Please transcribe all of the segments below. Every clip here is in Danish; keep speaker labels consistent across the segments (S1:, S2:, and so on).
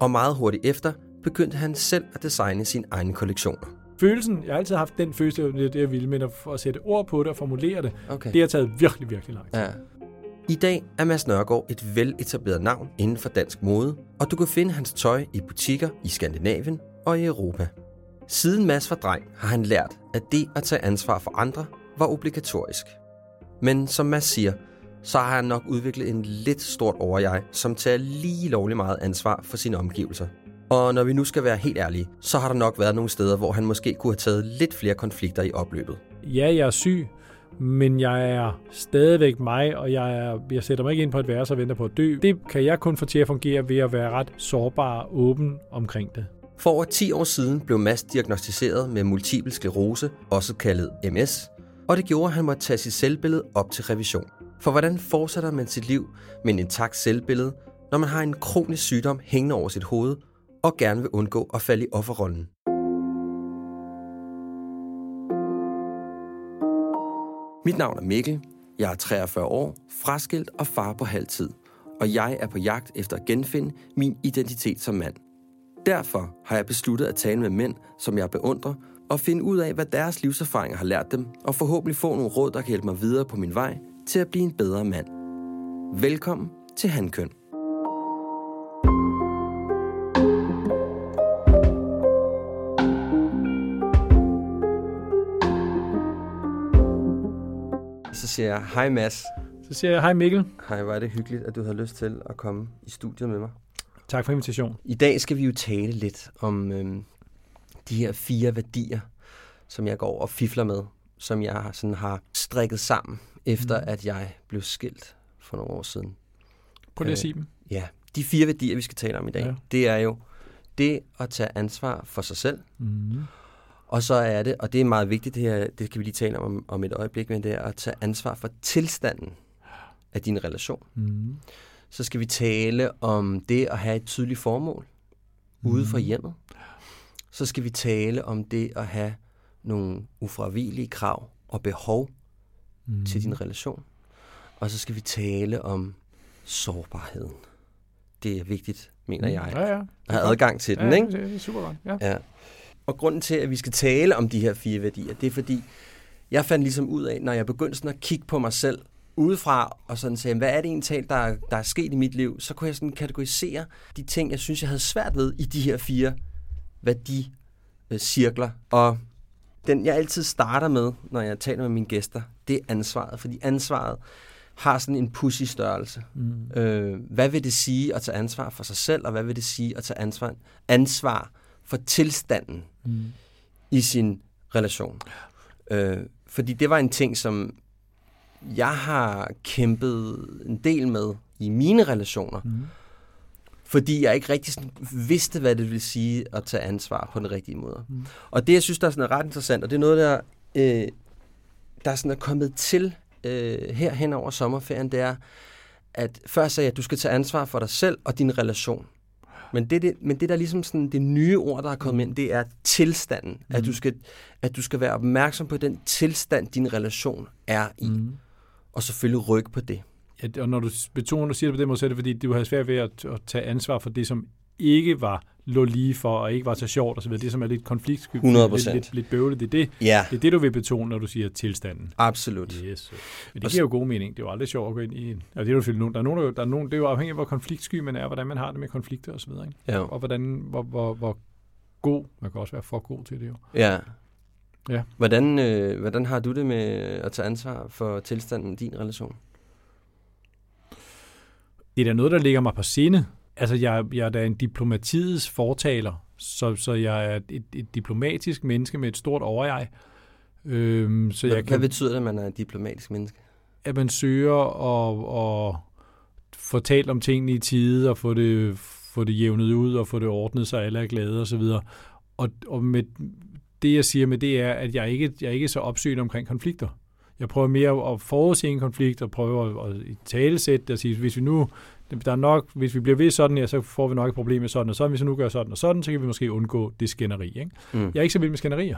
S1: Og meget hurtigt efter begyndte han selv at designe sine egne kollektioner.
S2: Følelsen, jeg har altid haft den følelse, det er det, jeg ville, men at, at sætte ord på det og formulere det,
S1: Okay.
S2: det har taget virkelig, virkelig lang tid.
S1: Ja. I dag er Mads Nørgaard et veletableret navn inden for dansk mode, og du kan finde hans tøj i butikker i Skandinavien og i Europa. Siden Mads var dreng, har han lært, at det at tage ansvar for andre var obligatorisk. Men som Mads siger, så har han nok udviklet en lidt stort overjeg, som tager lige lovlig meget ansvar for sine omgivelser. Og når vi nu skal være helt ærlige, så har der nok været nogle steder, hvor han måske kunne have taget lidt flere konflikter i opløbet.
S2: Ja, jeg er syg, men jeg er stadigvæk mig, og jeg, er, jeg sætter mig ikke ind på et værelse og venter på at dø. Det kan jeg kun få til at fungere ved at være ret sårbar og åben omkring det.
S1: For over 10 år siden blev Mads diagnostiseret med multiple sklerose, også kaldet MS, og det gjorde, at han måtte tage sit selvbillede op til revision. For hvordan fortsætter man sit liv med en intakt selvbillede, når man har en kronisk sygdom hængende over sit hoved, og gerne vil undgå at falde i offerrollen? Mit navn er Mikkel, jeg er 43 år, fraskilt og far på halv tid, og jeg er på jagt efter at genfinde min identitet som mand. Derfor har jeg besluttet at tale med mænd, som jeg beundrer, og finde ud af, hvad deres livserfaringer har lært dem, og forhåbentlig få nogle råd, der kan hjælpe mig videre på min vej til at blive en bedre mand. Velkommen til Handkøn. Så siger jeg, hej Mads.
S2: Så siger jeg, hej Mikkel.
S1: Hej, hvor er det hyggeligt, at du har lyst til at komme i studiet med mig.
S2: Tak for invitationen.
S1: I dag skal vi jo tale lidt om øhm, de her fire værdier, som jeg går og fifler med, som jeg sådan har strikket sammen, efter
S2: Mhm.
S1: at jeg blev skilt for nogle år siden.
S2: Prøv lige at
S1: Øh,
S2: sige dem.
S1: Ja, de fire værdier, vi skal tale om i dag,
S2: Ja.
S1: det er jo det at tage ansvar for sig selv,
S2: Mm.
S1: og så er det, og det er meget vigtigt, det her, det kan vi lige tale om om et øjeblik, men det er at tage ansvar for tilstanden af din relation.
S2: Mm.
S1: Så skal vi tale om det at have et tydeligt formål ude for hjemmet. Så skal vi tale om det at have nogle ufravigelige krav og behov
S2: Mm.
S1: til din relation. Og så skal vi tale om sårbarheden. Det er vigtigt, mener jeg.
S2: Ja, ja.
S1: At have adgang til den,
S2: ja,
S1: ikke?
S2: Det er super godt. Ja.
S1: Ja. Og grunden til, at vi skal tale om de her fire værdier, det er fordi, jeg fandt ligesom ud af, når jeg begyndte sådan at kigge på mig selv udefra, og sådan sagde, hvad er det egentlig, der, er- der er sket i mit liv, så kunne jeg sådan kategorisere de ting, jeg synes, jeg havde svært ved i de her fire værdicirkler. Og den, jeg altid starter med, når jeg taler med mine gæster, det er ansvaret. Fordi ansvaret har sådan en pussy størrelse.
S2: Mm.
S1: Øh, hvad vil det sige at tage ansvar for sig selv, og hvad vil det sige at tage ansvar, ansvar for tilstanden
S2: Mm.
S1: i sin relation? Øh, fordi det var en ting, som jeg har kæmpet en del med i mine relationer,
S2: Mm.
S1: Fordi jeg ikke rigtig sådan vidste, hvad det ville sige at tage ansvar på den rigtige måde.
S2: Mm.
S1: Og det, jeg synes, der er sådan ret interessant, og det er noget, der, øh, der er sådan er kommet til øh, her hen over sommerferien, det er, at før sagde jeg, at du skal tage ansvar for dig selv og din relation. Men det, det, men det der er ligesom sådan det nye ord, der er kommet ind, det er tilstanden. Mm. At, du skal, at du skal være opmærksom på den tilstand, din relation er i. Mm. Og selvfølgelig rykke på det.
S2: Ja, og når du betoner, du siger det på den måde, så er det fordi, du havde svært ved at, at tage ansvar for det, som ikke var lå lige for, og ikke var så sjovt osv. Det, som er lidt konfliktskyld.
S1: 100%.
S2: Lidt, lidt, lidt bøvlet. Det er det,
S1: Ja,
S2: det er det, du vil betone, når du siger tilstanden.
S1: absolut.
S2: Yes. Men
S1: Og
S2: det giver jo god mening. Det er jo aldrig sjovt at gå ind i... en- Og det er jo nogen, der er nogen, der, er nogen, det er jo afhængigt af, hvor konfliktsky man er, hvordan man har det med konflikter osv.
S1: Ja.
S2: Og hvordan, hvor, hvor, hvor god, man kan også være for god til det jo.
S1: Ja.
S2: Ja.
S1: Hvordan, øh, hvordan har du det med at tage ansvar for tilstanden i din relation?
S2: Det er da noget, der ligger mig på sinde. Altså, jeg, jeg er da en diplomatiets fortaler, så, så jeg er et, et diplomatisk menneske med et stort overjeg. Øhm, så
S1: Hvad,
S2: jeg
S1: hvad
S2: kan,
S1: betyder det, at man er et diplomatisk menneske?
S2: at man søger at, at få talt om tingene i tide og få det, få det jævnet ud og få det ordnet, så alle er glade osv. Og, og med, det, jeg siger med det, er, at jeg ikke, jeg er ikke så opsøgende omkring konflikter. Jeg prøver mere at forudse en konflikt og prøve at, at talesætte det og sige, hvis vi nu der er nok, hvis vi bliver ved sådan, ja, så får vi nok et problem med sådan og sådan. Hvis vi nu gør sådan og sådan, så kan vi måske undgå det skænderi. Ikke? Mm. Jeg er ikke så vild med skænderier.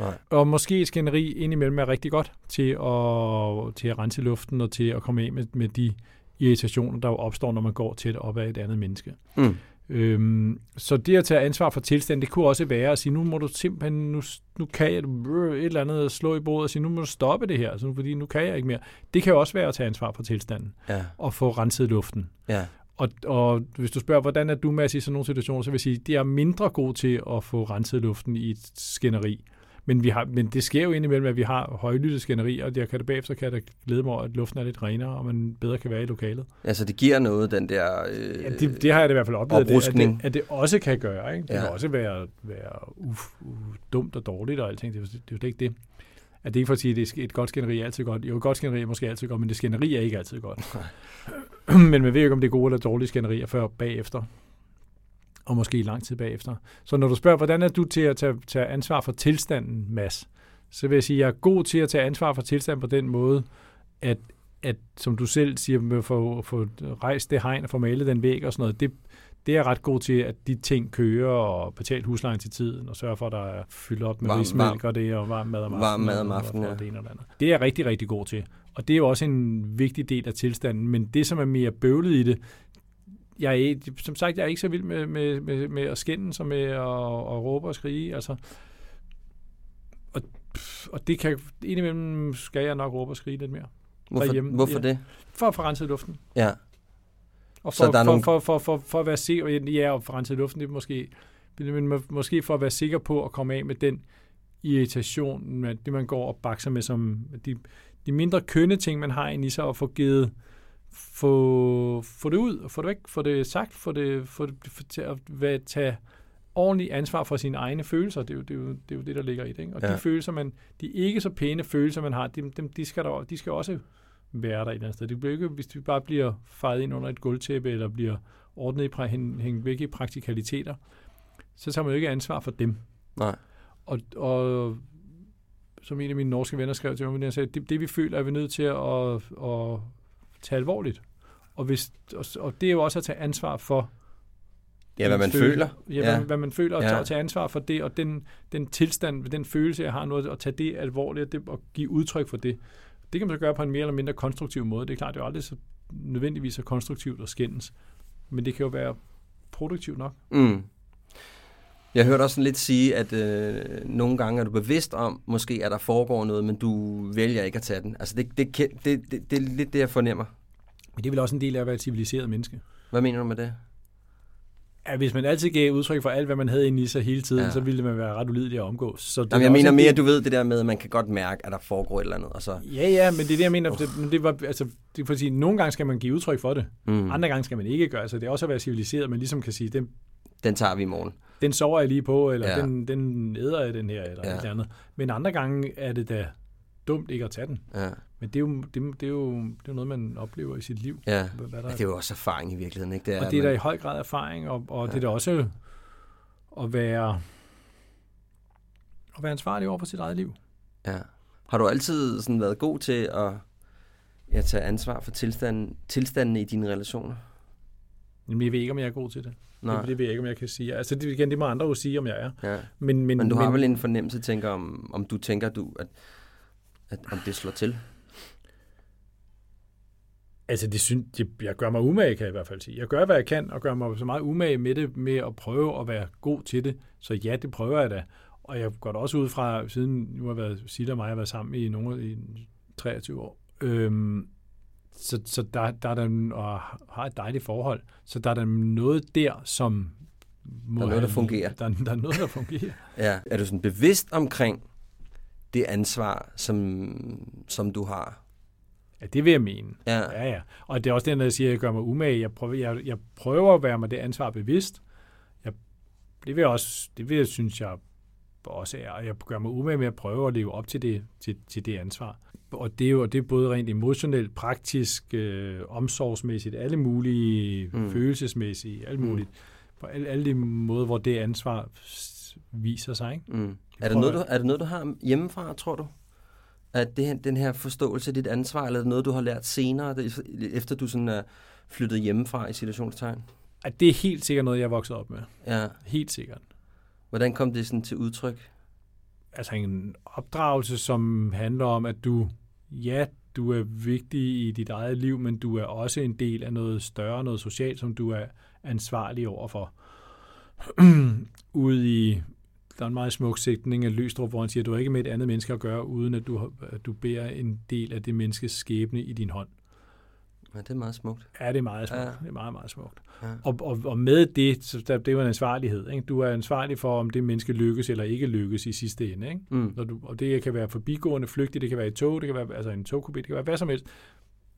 S2: Nej. Og måske et skænderi indimellem er rigtig godt til at, til at rense luften og til at komme af med, med de irritationer, der jo opstår, når man går tæt op af et andet menneske. Mm. Øhm, så det at tage ansvar for tilstanden, det kunne også være at sige, nu må du simpelthen, nu, nu kan jeg et eller andet slå i bordet og sige, nu må du stoppe det her, altså, fordi nu kan jeg ikke mere. Det kan jo også være at tage ansvar for tilstanden ja. og få renset luften. Ja. Og, og hvis du spørger, hvordan er du, med i sådan nogle situationer, så vil jeg sige, det er mindre god til at få renset luften i et skænderi. Men, vi har, men det sker jo indimellem, at vi har højlyttet skænderi, og der kan det bagefter kan det glæde mig over, at luften er lidt renere, og man bedre kan være i lokalet.
S1: Altså det giver noget, den der øh,
S2: ja, det, det har jeg det i hvert fald oplevet, at det, at, det, også kan gøre. Ikke? Det ja. kan også være, være uf, uh, dumt og dårligt og alting. Det, det, det er jo ikke det. At det ikke for at sige, at det er et godt skænderi er altid godt. Jo, et godt skænderi er måske altid godt, men det skænderi er ikke altid godt. men man ved jo ikke, om det er gode eller dårlige skænderier før bagefter og måske lang tid bagefter. Så når du spørger, hvordan er du til at tage, tage ansvar for tilstanden, Mads, så vil jeg sige, at jeg er god til at tage ansvar for tilstanden på den måde, at, at som du selv siger, at få, få rejst det hegn og få malet den væg og sådan noget, det, det er jeg ret god til, at de ting kører og betale huslejen til tiden, og sørge for, at der er fyldt op med rismælk og det, og varm mad om aftenen.
S1: Varm mad om aftenen,
S2: ja. Det, ene andet. det er jeg rigtig, rigtig god til. Og det er jo også en vigtig del af tilstanden, men det, som er mere bøvlet i det, jeg er, som sagt, jeg er ikke så vild med, med, med, med at skænde som med at, at råbe og skrige. Altså, og, og det kan, indimellem skal jeg nok råbe og skrige lidt mere.
S1: Hvorfor, derhjemme. hvorfor ja. det?
S2: For at få renset luften.
S1: Ja.
S2: Og for, så der er for, nogle... for, for, for, for at være sikker, ja, og for at rense luften, det er måske, men måske for at være sikker på at komme af med den irritation, med det man går og bakser med, som de, de mindre kønne ting, man har inde i sig, og få givet, få, få det ud, få det væk, få det sagt, få det, få det for, til at være, tage ordentligt ansvar for sine egne følelser. Det er jo det, er jo, det, er jo det der ligger i det. Ikke? Og ja. de følelser, man, de ikke så pæne følelser, man har, de, de, de, skal, der, de skal også være der et eller andet sted. Det bliver ikke, hvis de bare bliver fejret ind under et gulvtæppe, eller bliver ordnet i, hængt væk i praktikaliteter, så tager man jo ikke ansvar for dem.
S1: Nej.
S2: Og, og som en af mine norske venner skrev til mig, jeg sagde, det, det vi føler, er vi nødt til at, at tage alvorligt. Og, hvis, og, og det er jo også at tage ansvar for
S1: Ja, hvad man føler. føler.
S2: Ja, ja. Hvad, hvad man føler, og ja. tage, tage ansvar for det, og den, den tilstand, den følelse, jeg har nu, at tage det alvorligt, det, og give udtryk for det. Det kan man så gøre på en mere eller mindre konstruktiv måde. Det er klart, det er jo aldrig så nødvendigvis så konstruktivt at skændes. Men det kan jo være produktivt nok.
S1: Mm. Jeg hørte også lidt sige, at øh, nogle gange er du bevidst om, måske at der foregår noget, men du vælger ikke at tage den. Altså det, det, det, det, det er lidt det, jeg fornemmer.
S2: Men det er vel også en del af at være et civiliseret menneske.
S1: Hvad mener du med det?
S2: Ja, hvis man altid gav udtryk for alt, hvad man havde inde i sig hele tiden, ja. så ville man være ret ulidelig at omgås. Så
S1: det Jamen, jeg mener mere, at du ved det der med, at man kan godt mærke, at der foregår et eller andet. Og så...
S2: Ja, ja, men det er det, jeg mener. Oh. Det, det var, altså, det for at sige, nogle gange skal man give udtryk for det. Mm. Andre gange skal man ikke gøre. Så det er også at være civiliseret, men ligesom kan sige, den,
S1: den tager vi i morgen.
S2: Den sover jeg lige på, eller ja. den, den æder jeg den her, eller ja. et eller andet. Men andre gange er det da dumt ikke at tage den. Ja. Men det er, jo, det, det, er jo, det er jo noget, man oplever i sit liv.
S1: Ja, hvad, hvad der ja det er jo også erfaring i virkeligheden. Ikke?
S2: Det er, og det er man... da i høj grad erfaring, og, og ja. det er da også at være, at være ansvarlig over for sit eget liv.
S1: Ja. Har du altid sådan været god til at ja, tage ansvar for tilstanden, tilstanden i dine relationer?
S2: Jamen, jeg ved ikke, om jeg er god til det. Nej. Det, det ved jeg ikke, om jeg kan sige. Altså, det, igen, det må andre jo sige, om jeg er.
S1: Ja. Men, men, men du har men, vel en fornemmelse, tænker, om, om du tænker, du, at, at om det slår til?
S2: Altså, det synes, det, jeg gør mig umage, kan jeg i hvert fald sige. Jeg gør, hvad jeg kan, og gør mig så meget umage med det, med at prøve at være god til det. Så ja, det prøver jeg da. Og jeg går da også ud fra, siden nu har været, Silla og mig har været sammen i nogle i 23 år. Øhm, så, så der, der er der, og har et dejligt forhold. Så der er der noget der, som
S1: må der er noget, der fungerer.
S2: Der, der er noget, der fungerer.
S1: ja. Er du sådan bevidst omkring det ansvar, som, som du har?
S2: Ja, det vil jeg mene.
S1: Ja.
S2: ja, ja. Og det er også det, når jeg siger, at jeg gør mig umage. Jeg prøver, jeg, jeg prøver at være mig det ansvar bevidst. Jeg, det vil jeg også, det vil jeg synes, jeg også er. Og jeg gør mig umage med at prøve at leve op til det, til, til det ansvar og det er jo det er både rent emotionelt, praktisk, øh, omsorgsmæssigt, alle mulige, mm. følelsesmæssigt, alt mm. muligt. Mm. på alle, alle de måder, hvor det ansvar viser sig. Ikke?
S1: Mm. Er, det noget, du, er det noget, du har hjemmefra, tror du? At det, den her forståelse af dit ansvar, eller er det noget, du har lært senere, efter du sådan er flyttet hjemmefra i situationstegn?
S2: At det er helt sikkert noget, jeg er vokset op med.
S1: Ja.
S2: Helt sikkert.
S1: Hvordan kom det sådan til udtryk?
S2: Altså en opdragelse, som handler om, at du, ja, du er vigtig i dit eget liv, men du er også en del af noget større, noget socialt, som du er ansvarlig overfor. Ude i, der er en meget smuk sætning af Løstrup, hvor han siger, at du er ikke med et andet menneske at gøre, uden at du, at du bærer en del af det menneskes skæbne i din hånd.
S1: Ja, det er meget smukt.
S2: Ja, det er meget smukt.
S1: Ja.
S2: Det er meget, meget smukt.
S1: Ja.
S2: Og, og, og med det, så der, det er jo en ansvarlighed. Ikke? Du er ansvarlig for, om det menneske lykkes eller ikke lykkes i sidste ende. Ikke?
S1: Mm.
S2: Når du, og det kan være forbigående, flygtigt, det kan være i tog, det kan være altså en togkupé, det kan være hvad som helst.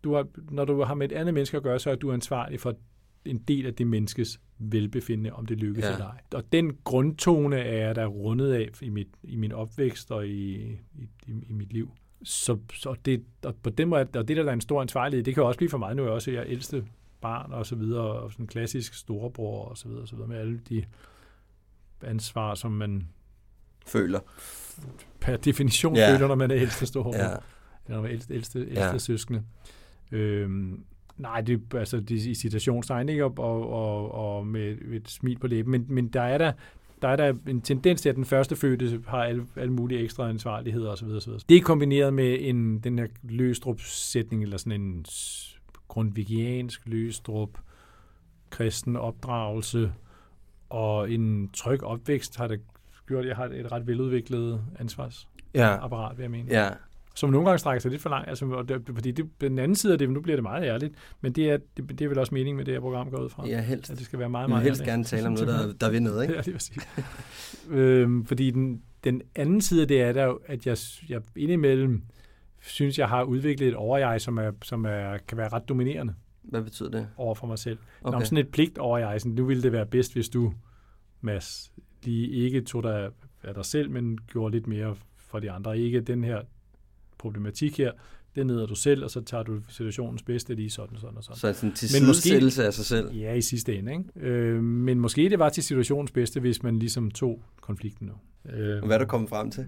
S2: Du har, når du har med et andet menneske at gøre, så er du ansvarlig for en del af det menneskes velbefindende, om det lykkes
S1: ja.
S2: eller ej. Og den grundtone er jeg der rundet af i, mit, i min opvækst og i, i, i, i mit liv. Så, så det, og på den måde, og det der, der er en stor ansvarlighed, det kan også blive for mig nu, er jeg også jeg ældste barn og så videre, og sådan klassisk storebror og så videre, og så videre med alle de ansvar, som man
S1: Føler.
S2: per definition
S1: Ja.
S2: føler, når man er ældste storebror.
S1: Ja.
S2: Eller når man er ældste, ældste, ældste
S1: Ja.
S2: søskende. Øhm, nej, det er altså det er i citationstegn, ikke? Og, og, og, og med et smil på læben. Men, men der er der der er der en tendens til, at den første fødte har alle, alle mulige ekstra ansvarligheder osv. osv. Det er kombineret med en, den her løstrup-sætning, eller sådan en grundvigiansk løstrup, kristen opdragelse og en tryg opvækst har det gjort, at jeg har et ret veludviklet ansvarsapparat,
S1: Ja.
S2: vil jeg mene
S1: Ja.
S2: Som nogle gange strækker sig lidt for langt, altså, og det, fordi det, den anden side af det, nu bliver det meget ærligt, men det er, det, det er vel også meningen med det her program går ud fra.
S1: Ja, helst.
S2: At det skal være meget,
S1: vil
S2: meget
S1: helst
S2: ærligt.
S1: gerne tale om noget, der, der vil noget, ikke?
S2: Ja, det vil sige. øhm, fordi den, den anden side af det er der at jeg, jeg indimellem synes, jeg har udviklet et overjeg, som, er, som er, kan være ret dominerende
S1: Hvad betyder det?
S2: over for mig selv. Okay. Om sådan et pligt overjeg, sådan, nu ville det være bedst, hvis du, Mads, lige ikke tog dig af dig selv, men gjorde lidt mere for de andre. Ikke den her problematik her, det neder du selv, og så tager du situationens bedste lige sådan, sådan og sådan.
S1: Så sådan til
S2: Men måske-
S1: af sig selv.
S2: Ja, i sidste ende. Ikke? Øh, men måske det var til situationens bedste, hvis man ligesom tog konflikten nu. Øh,
S1: Hvad er du kommet frem til?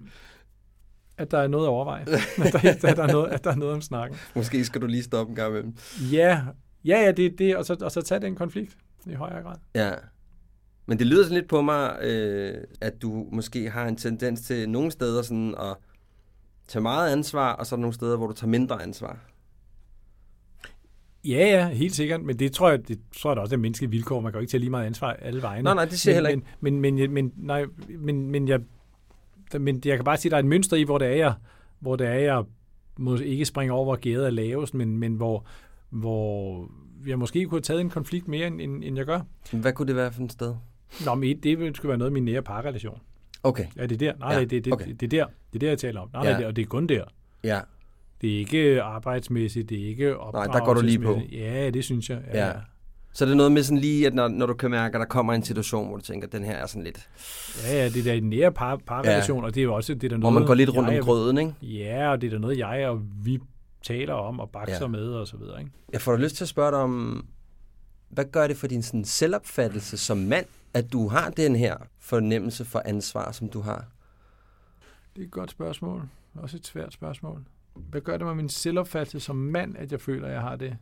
S2: At der er noget at overveje. at, der, at, der er noget, at der er noget om snakken.
S1: Måske skal du lige stoppe en gang imellem.
S2: Ja, ja, ja det er det, og så, og så tage den konflikt i højere grad.
S1: Ja. Men det lyder sådan lidt på mig, øh, at du måske har en tendens til nogle steder sådan at tage meget ansvar, og så er der nogle steder, hvor du tager mindre ansvar.
S2: Ja, ja, helt sikkert, men det tror jeg, det tror jeg da også er menneskelige vilkår. Man kan jo ikke tage lige meget ansvar alle vegne.
S1: Nej, nej, det siger
S2: men,
S1: heller
S2: men, men, men, men, nej, men, men, jeg, men jeg kan bare sige, at der er et mønster i, hvor det er, jeg, hvor det er, jeg må ikke springe over, hvor gæret er lavest, men, men hvor, hvor jeg måske kunne have taget en konflikt mere, end, end, end jeg gør.
S1: Hvad kunne det være for et sted?
S2: Nå, men et, det skulle være noget af min nære parrelation.
S1: Okay.
S2: Ja, det er der. Nej,
S1: Ja,
S2: det, det,
S1: okay.
S2: det, det, er der. Det er der, jeg taler om. Nej,
S1: Ja.
S2: nej, det, og det er kun der.
S1: Ja.
S2: Det er ikke arbejdsmæssigt, det er ikke
S1: der går du lige på.
S2: Ja, det synes jeg. Ja.
S1: Ja. Så det er noget med sådan lige, at når, når du kan mærke, at der kommer en situation, hvor du tænker, at den her er sådan lidt...
S2: Ja, ja, det er da en nære par, parrelation, ja. og det er jo også det er der
S1: Hvor
S2: noget,
S1: man går lidt rundt
S2: jeg,
S1: om grøden, ikke?
S2: Ja, og det er der noget, jeg og vi taler om og bakser
S1: ja.
S2: med og så videre. Ikke?
S1: Jeg får da lyst til at spørge dig om, hvad gør det for din sådan, selvopfattelse som mand, at du har den her fornemmelse for ansvar, som du har?
S2: Det er et godt spørgsmål. Også et svært spørgsmål. Hvad gør det med min selvopfattelse som mand, at jeg føler, at jeg har det?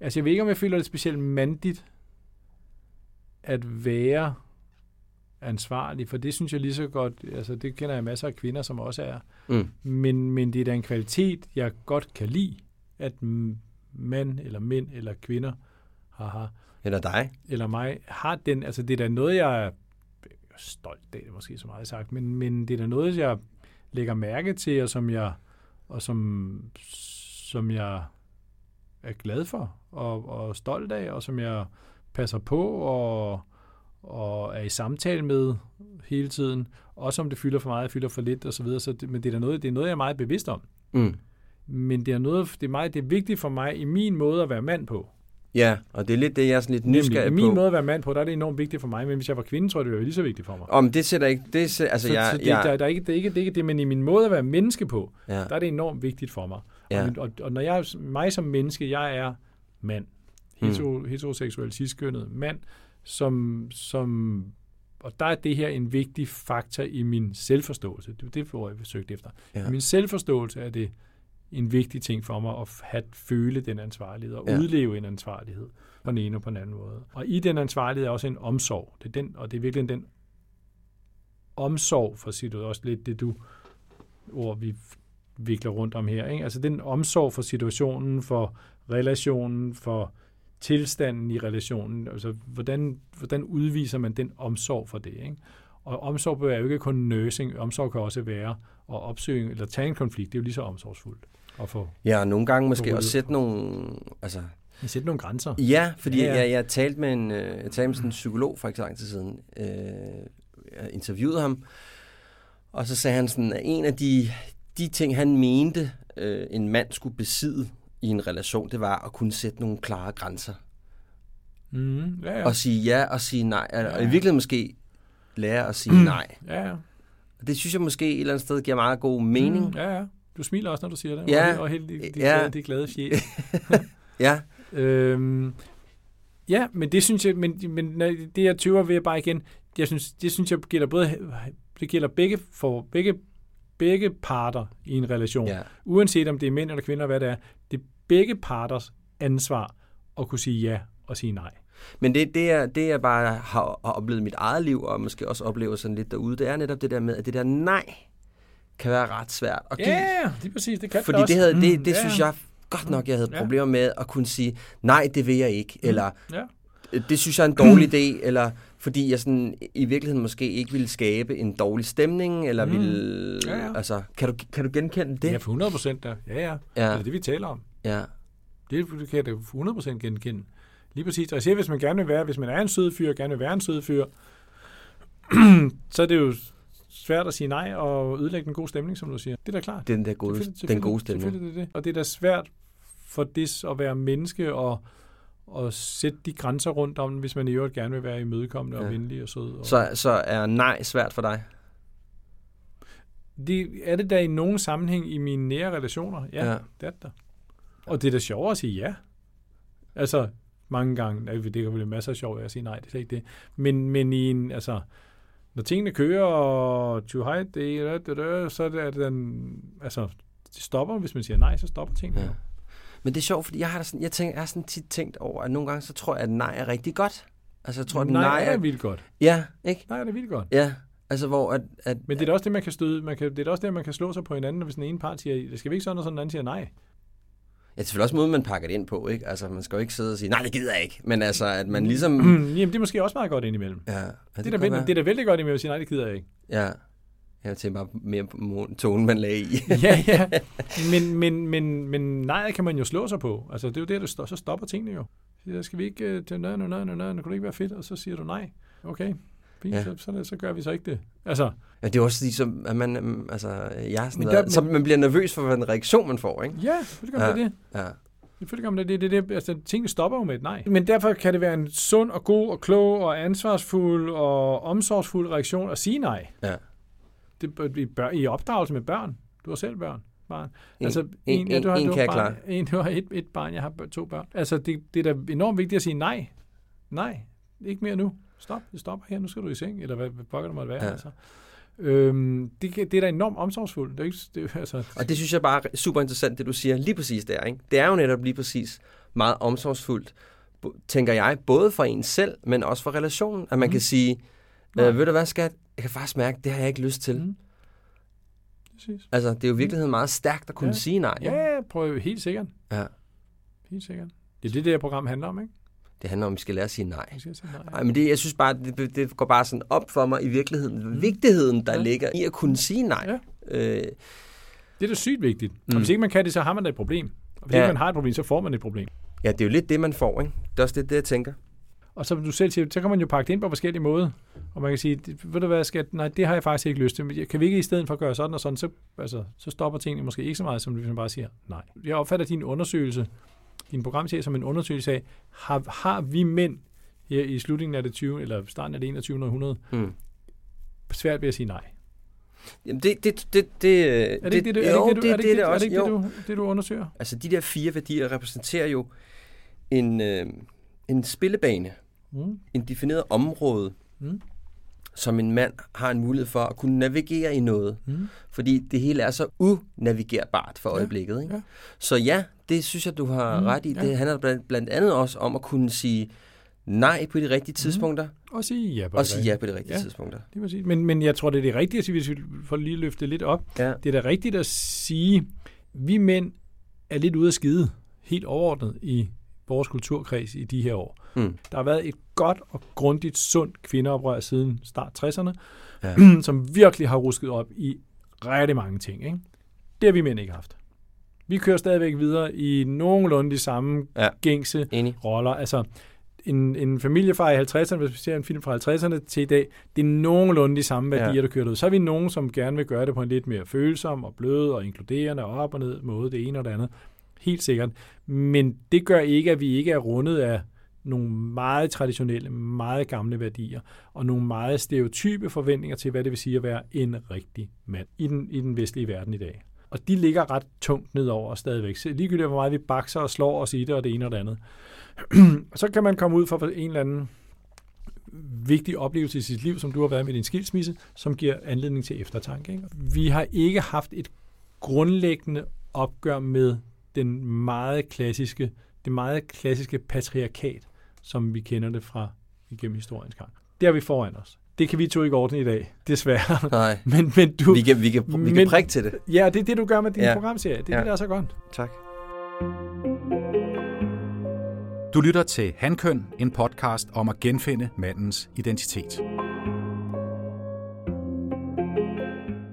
S2: Altså, jeg ved ikke, om jeg føler det specielt mandigt at være ansvarlig, for det synes jeg lige så godt, altså det kender jeg masser af kvinder, som også er.
S1: Mm.
S2: Men, men det er da en kvalitet, jeg godt kan lide, at m- mand eller mænd eller kvinder haha,
S1: Eller dig?
S2: eller mig har den, altså det er da noget, jeg er stolt af, det er måske så meget sagt, men, men det er da noget, jeg lægger mærke til, og som jeg, og som, som jeg er glad for, og, og stolt af, og som jeg passer på, og, og er i samtale med hele tiden, også om det fylder for meget, fylder for lidt, og så videre, så det, men det er da noget, det er noget, jeg er meget bevidst om.
S1: Mm.
S2: Men det er, noget, det, er meget, det er vigtigt for mig i min måde at være mand på.
S1: Ja, og det er lidt det, jeg er sådan lidt nysgerrig på.
S2: min måde at være mand på, der er det enormt vigtigt for mig, men hvis jeg var kvinde, tror jeg, det ville være lige så vigtigt for mig.
S1: Om det sætter ikke... Det sætter, altså,
S2: så,
S1: jeg,
S2: så det,
S1: jeg,
S2: der, der er ikke, det, er ikke, det er ikke det, men i min måde at være menneske på,
S1: ja.
S2: der er det enormt vigtigt for mig.
S1: Ja.
S2: Og, og, og når jeg mig som menneske, jeg er mand. hetero, mm. heteroseksuel ciskønnet mand, som, som, og der er det her en vigtig faktor i min selvforståelse. Det er det, jeg søgte efter. Ja. I min selvforståelse er det vigtig ting for mig at have, føle den ansvarlighed og ja. udleve en ansvarlighed på den ene og på den anden måde. Og i den ansvarlighed er også en omsorg. Det er den, og det er virkelig den omsorg, for at sige det også lidt det, du ord, vi vikler rundt om her. Ikke? Altså den omsorg for situationen, for relationen, for tilstanden i relationen. Altså hvordan, hvordan udviser man den omsorg for det? Ikke? Og omsorg er jo ikke kun nursing. Omsorg kan også være at opsøge eller tage en konflikt. Det er jo lige så omsorgsfuldt. At få,
S1: ja, og nogle gange måske også sætte nogle... Altså,
S2: sætte nogle grænser.
S1: Ja, fordi ja, ja. Jeg, jeg talte med en, øh, jeg talte med sådan en psykolog for ikke så lang tid siden. Øh, jeg interviewede ham, og så sagde han sådan, at en af de, de ting, han mente, øh, en mand skulle besidde i en relation, det var at kunne sætte nogle klare grænser.
S2: Mm, ja, ja.
S1: Og sige ja og sige nej. Ja, ja. Og i virkeligheden måske lære at sige mm. nej.
S2: Ja, ja.
S1: Og det synes jeg måske et eller andet sted giver meget god mening. Mm,
S2: ja, ja. Du smiler også, når du siger det.
S1: Ja.
S2: Og helt de, de,
S1: ja.
S2: glade, de glade fjæs.
S1: ja.
S2: øhm, ja, men det synes jeg, men, men det jeg tøver ved bare igen, jeg synes, det synes jeg gælder både, det gælder begge, for, begge, begge parter i en relation.
S1: Ja.
S2: Uanset om det er mænd eller kvinder, hvad det er. Det er begge parters ansvar at kunne sige ja og sige nej.
S1: Men det, det, er, det jeg bare har, har oplevet i mit eget liv, og måske også oplever sådan lidt derude, det er netop det der med, at det der nej kan være ret svært at give.
S2: Ja, det er præcis, det kan
S1: Fordi
S2: det også.
S1: det, havde, det,
S2: mm,
S1: det ja. synes jeg godt nok, jeg havde ja. problemer med at kunne sige, nej, det vil jeg ikke, mm. eller
S2: ja.
S1: det synes jeg er en dårlig idé, eller fordi jeg sådan i virkeligheden måske ikke ville skabe en dårlig stemning, eller mm. ville...
S2: Ja, ja.
S1: Altså, kan du, kan du genkende det?
S2: Ja, for 100 procent der. Ja, ja.
S1: ja.
S2: Det er det, vi taler om.
S1: Ja.
S2: Det kan jeg da 100 procent genkende. Lige præcis. Og jeg siger, hvis man gerne vil være, hvis man er en sød fyr, gerne vil være en sød fyr, så er det jo svært at sige nej og ødelægge en god stemning, som du siger. Det er da klart.
S1: Den der gode,
S2: selvfølgelig,
S1: den gode stemning.
S2: Selvfølgelig det er det. Og det er da svært for det at være menneske og, og sætte de grænser rundt om, hvis man i øvrigt gerne vil være imødekommende ja. og venlig og sød. Og...
S1: Så, så er nej svært for dig?
S2: Det er det da i nogen sammenhæng i mine nære relationer. Ja, ja. det er det Og det er da sjovere at sige ja. Altså, mange gange, det kan blive masser af sjovt at sige nej, det er slet ikke det. Men, men i en, altså, når tingene kører, og too high, det, det, det, så er det, den, altså, det stopper, hvis man siger nej, så stopper tingene. Ja.
S1: Men det er sjovt, fordi jeg har, sådan, jeg, tænker, jeg har sådan tit tænkt over, at nogle gange, så tror jeg, at nej er rigtig godt. Altså, jeg tror, at
S2: nej,
S1: nej
S2: er, er vildt godt.
S1: Ja, ikke?
S2: Nej, er det vildt godt.
S1: Ja, altså hvor at... at
S2: Men det er da også det, man kan støde, man kan, det er da også det, man kan slå sig på hinanden, hvis den ene part siger, det skal vi ikke sådan, og sådan den anden siger nej.
S1: Ja, det er selvfølgelig også måden, man pakker det ind på, ikke? Altså, man skal jo ikke sidde og sige, nej, det gider jeg ikke. Men altså, at man ligesom...
S2: Jamen, det er måske også meget godt indimellem.
S1: Ja, ja
S2: det, det, er da, det er da vældig godt indimellem at sige, nej, det gider jeg ikke.
S1: Ja, jeg tænker bare mere på tonen, man lagde i.
S2: ja, ja. Men, men, men, men nej, kan man jo slå sig på. Altså, det er jo det, der står, så stopper tingene jo. Så skal vi ikke nej, nej, nej, nej, nej, kunne det ikke være fedt? Og så siger du nej. Okay, fint, ja. så, så, så, gør vi så ikke det. Altså,
S1: ja, det er også ligesom, at man, øhm, altså, jeg sådan der, så man bliver nervøs for, en reaktion man får, ikke?
S2: Ja, det gør man
S1: ja.
S2: det.
S1: Ja.
S2: Selvfølgelig kan man det. det, det, det altså, tingene stopper jo med et nej. Men derfor kan det være en sund og god og klog og ansvarsfuld og omsorgsfuld reaktion at sige nej.
S1: Ja.
S2: Det, i, bør, I opdragelse med børn. Du har selv børn. Barn.
S1: En, altså, en, en, ja, du har, en, du har barn,
S2: en, du har et, et barn, jeg har to børn. Altså, det, det er da enormt vigtigt at sige nej. Nej, ikke mere nu. Stop, det stopper her, nu skal du i seng, eller hvad, hvad pokker det måtte være. Ja. Altså. Øhm, det, det er da enormt omsorgsfuldt. Det er ikke, det, altså...
S1: Og det synes jeg bare er super interessant, det du siger lige præcis der. Ikke? Det er jo netop lige præcis meget omsorgsfuldt, tænker jeg, både for en selv, men også for relationen. At man mm. kan sige, øh, ved du hvad skat, jeg kan faktisk mærke, det har jeg ikke lyst til. Mm.
S2: Præcis.
S1: Altså, det er jo i virkeligheden meget stærkt at kunne
S2: ja.
S1: sige nej.
S2: Ja, prøv helt sikkert.
S1: Ja.
S2: Helt sikkert. Det er det, det her program handler om, ikke?
S1: Det handler om, at vi skal lære at sige nej.
S2: Sige nej.
S1: nej men det, jeg synes bare, det, det går bare sådan op for mig i virkeligheden. Mm. Vigtigheden, der ja. ligger i at kunne sige nej.
S2: Ja.
S1: Øh,
S2: det er da sygt vigtigt. Mm. Og hvis ikke man kan det, så har man da et problem. Og hvis ja. ikke man har et problem, så får man et problem.
S1: Ja, det er jo lidt det, man får, ikke? Det er også det, det jeg tænker.
S2: Og som du selv siger, så kan man jo pakke det ind på forskellige måder. Og man kan sige, ved du hvad, skal, nej, det har jeg faktisk ikke lyst til. Kan vi ikke i stedet for at gøre sådan og sådan, så, altså, så stopper tingene måske ikke så meget, som hvis man bare siger nej. Jeg opfatter din undersøgelse din programserie som en undersøgelse af, har, har vi mænd her i slutningen af det 20. eller starten af det 21. århundrede mm. svært ved at sige nej?
S1: Jamen det, det, det, det, øh,
S2: er det, ikke det, det, jo, det, det, er det, også, er det, det, du, det, du undersøger?
S1: Altså de der fire værdier repræsenterer jo en, øh, en spillebane,
S2: mm.
S1: en defineret område,
S2: mm.
S1: som en mand har en mulighed for at kunne navigere i noget.
S2: Mm.
S1: Fordi det hele er så unavigerbart for øjeblikket. Ikke?
S2: Ja.
S1: Så ja, det synes jeg, du har
S2: Mm,
S1: ret i.
S2: ja.
S1: Det handler blandt, blandt andet også om at kunne sige nej på de rigtige tidspunkter,
S2: Og sige ja på
S1: og sige ja på de rigtige
S2: Ja.
S1: tidspunkter.
S2: Det må sige. Men, men jeg tror, det er det rigtige at sige, hvis vi får lige løftet lidt op.
S1: Ja.
S2: Det er da rigtigt at sige, vi mænd er lidt ude af skide, helt overordnet i vores kulturkreds i de her år.
S1: Mm.
S2: Der har været et godt og grundigt, sundt kvindeoprør siden start 60'erne,
S1: Ja.
S2: som virkelig har rusket op i rigtig mange ting. Ikke? Det har vi mænd ikke haft. Vi kører stadigvæk videre i nogenlunde de samme
S1: Ja.
S2: gængse
S1: Enig.
S2: roller. Altså, en, en familiefar i 50'erne, hvis vi ser en film fra 50'erne til i dag, det er nogenlunde de samme værdier,
S1: Ja.
S2: der kører ud. Så er vi nogen, som gerne vil gøre det på en lidt mere følsom og blød og inkluderende og op og ned måde, det ene og det andet. Helt sikkert. Men det gør ikke, at vi ikke er rundet af nogle meget traditionelle, meget gamle værdier, og nogle meget stereotype forventninger til, hvad det vil sige at være en rigtig mand i den, i den vestlige verden i dag. Og de ligger ret tungt nedover os stadigvæk. Så ligegyldigt hvor meget vi bakser og slår os i det, og det ene og det andet. så kan man komme ud for en eller anden vigtig oplevelse i sit liv, som du har været med din skilsmisse, som giver anledning til eftertanke. Ikke? Vi har ikke haft et grundlæggende opgør med den meget klassiske, det meget klassiske patriarkat, som vi kender det fra igennem historiens gang. Det har vi foran os. Det kan vi to ikke ordne i dag, desværre.
S1: Nej.
S2: Men, men du,
S1: Vi kan, vi kan, vi kan
S2: Men-
S1: prikke til det.
S2: ja, det er det, du gør med din
S1: Ja.
S2: programserie. Det er
S1: Ja.
S2: det, der er så godt.
S1: Tak.
S3: Du lytter til Hankøn, en podcast om at genfinde mandens identitet.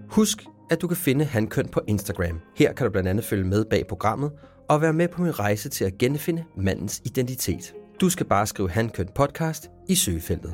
S1: Husk, at du kan finde Hankøn på Instagram. Her kan du blandt andet følge med bag programmet og være med på min rejse til at genfinde mandens identitet. Du skal bare skrive Hankøn podcast i søgefeltet.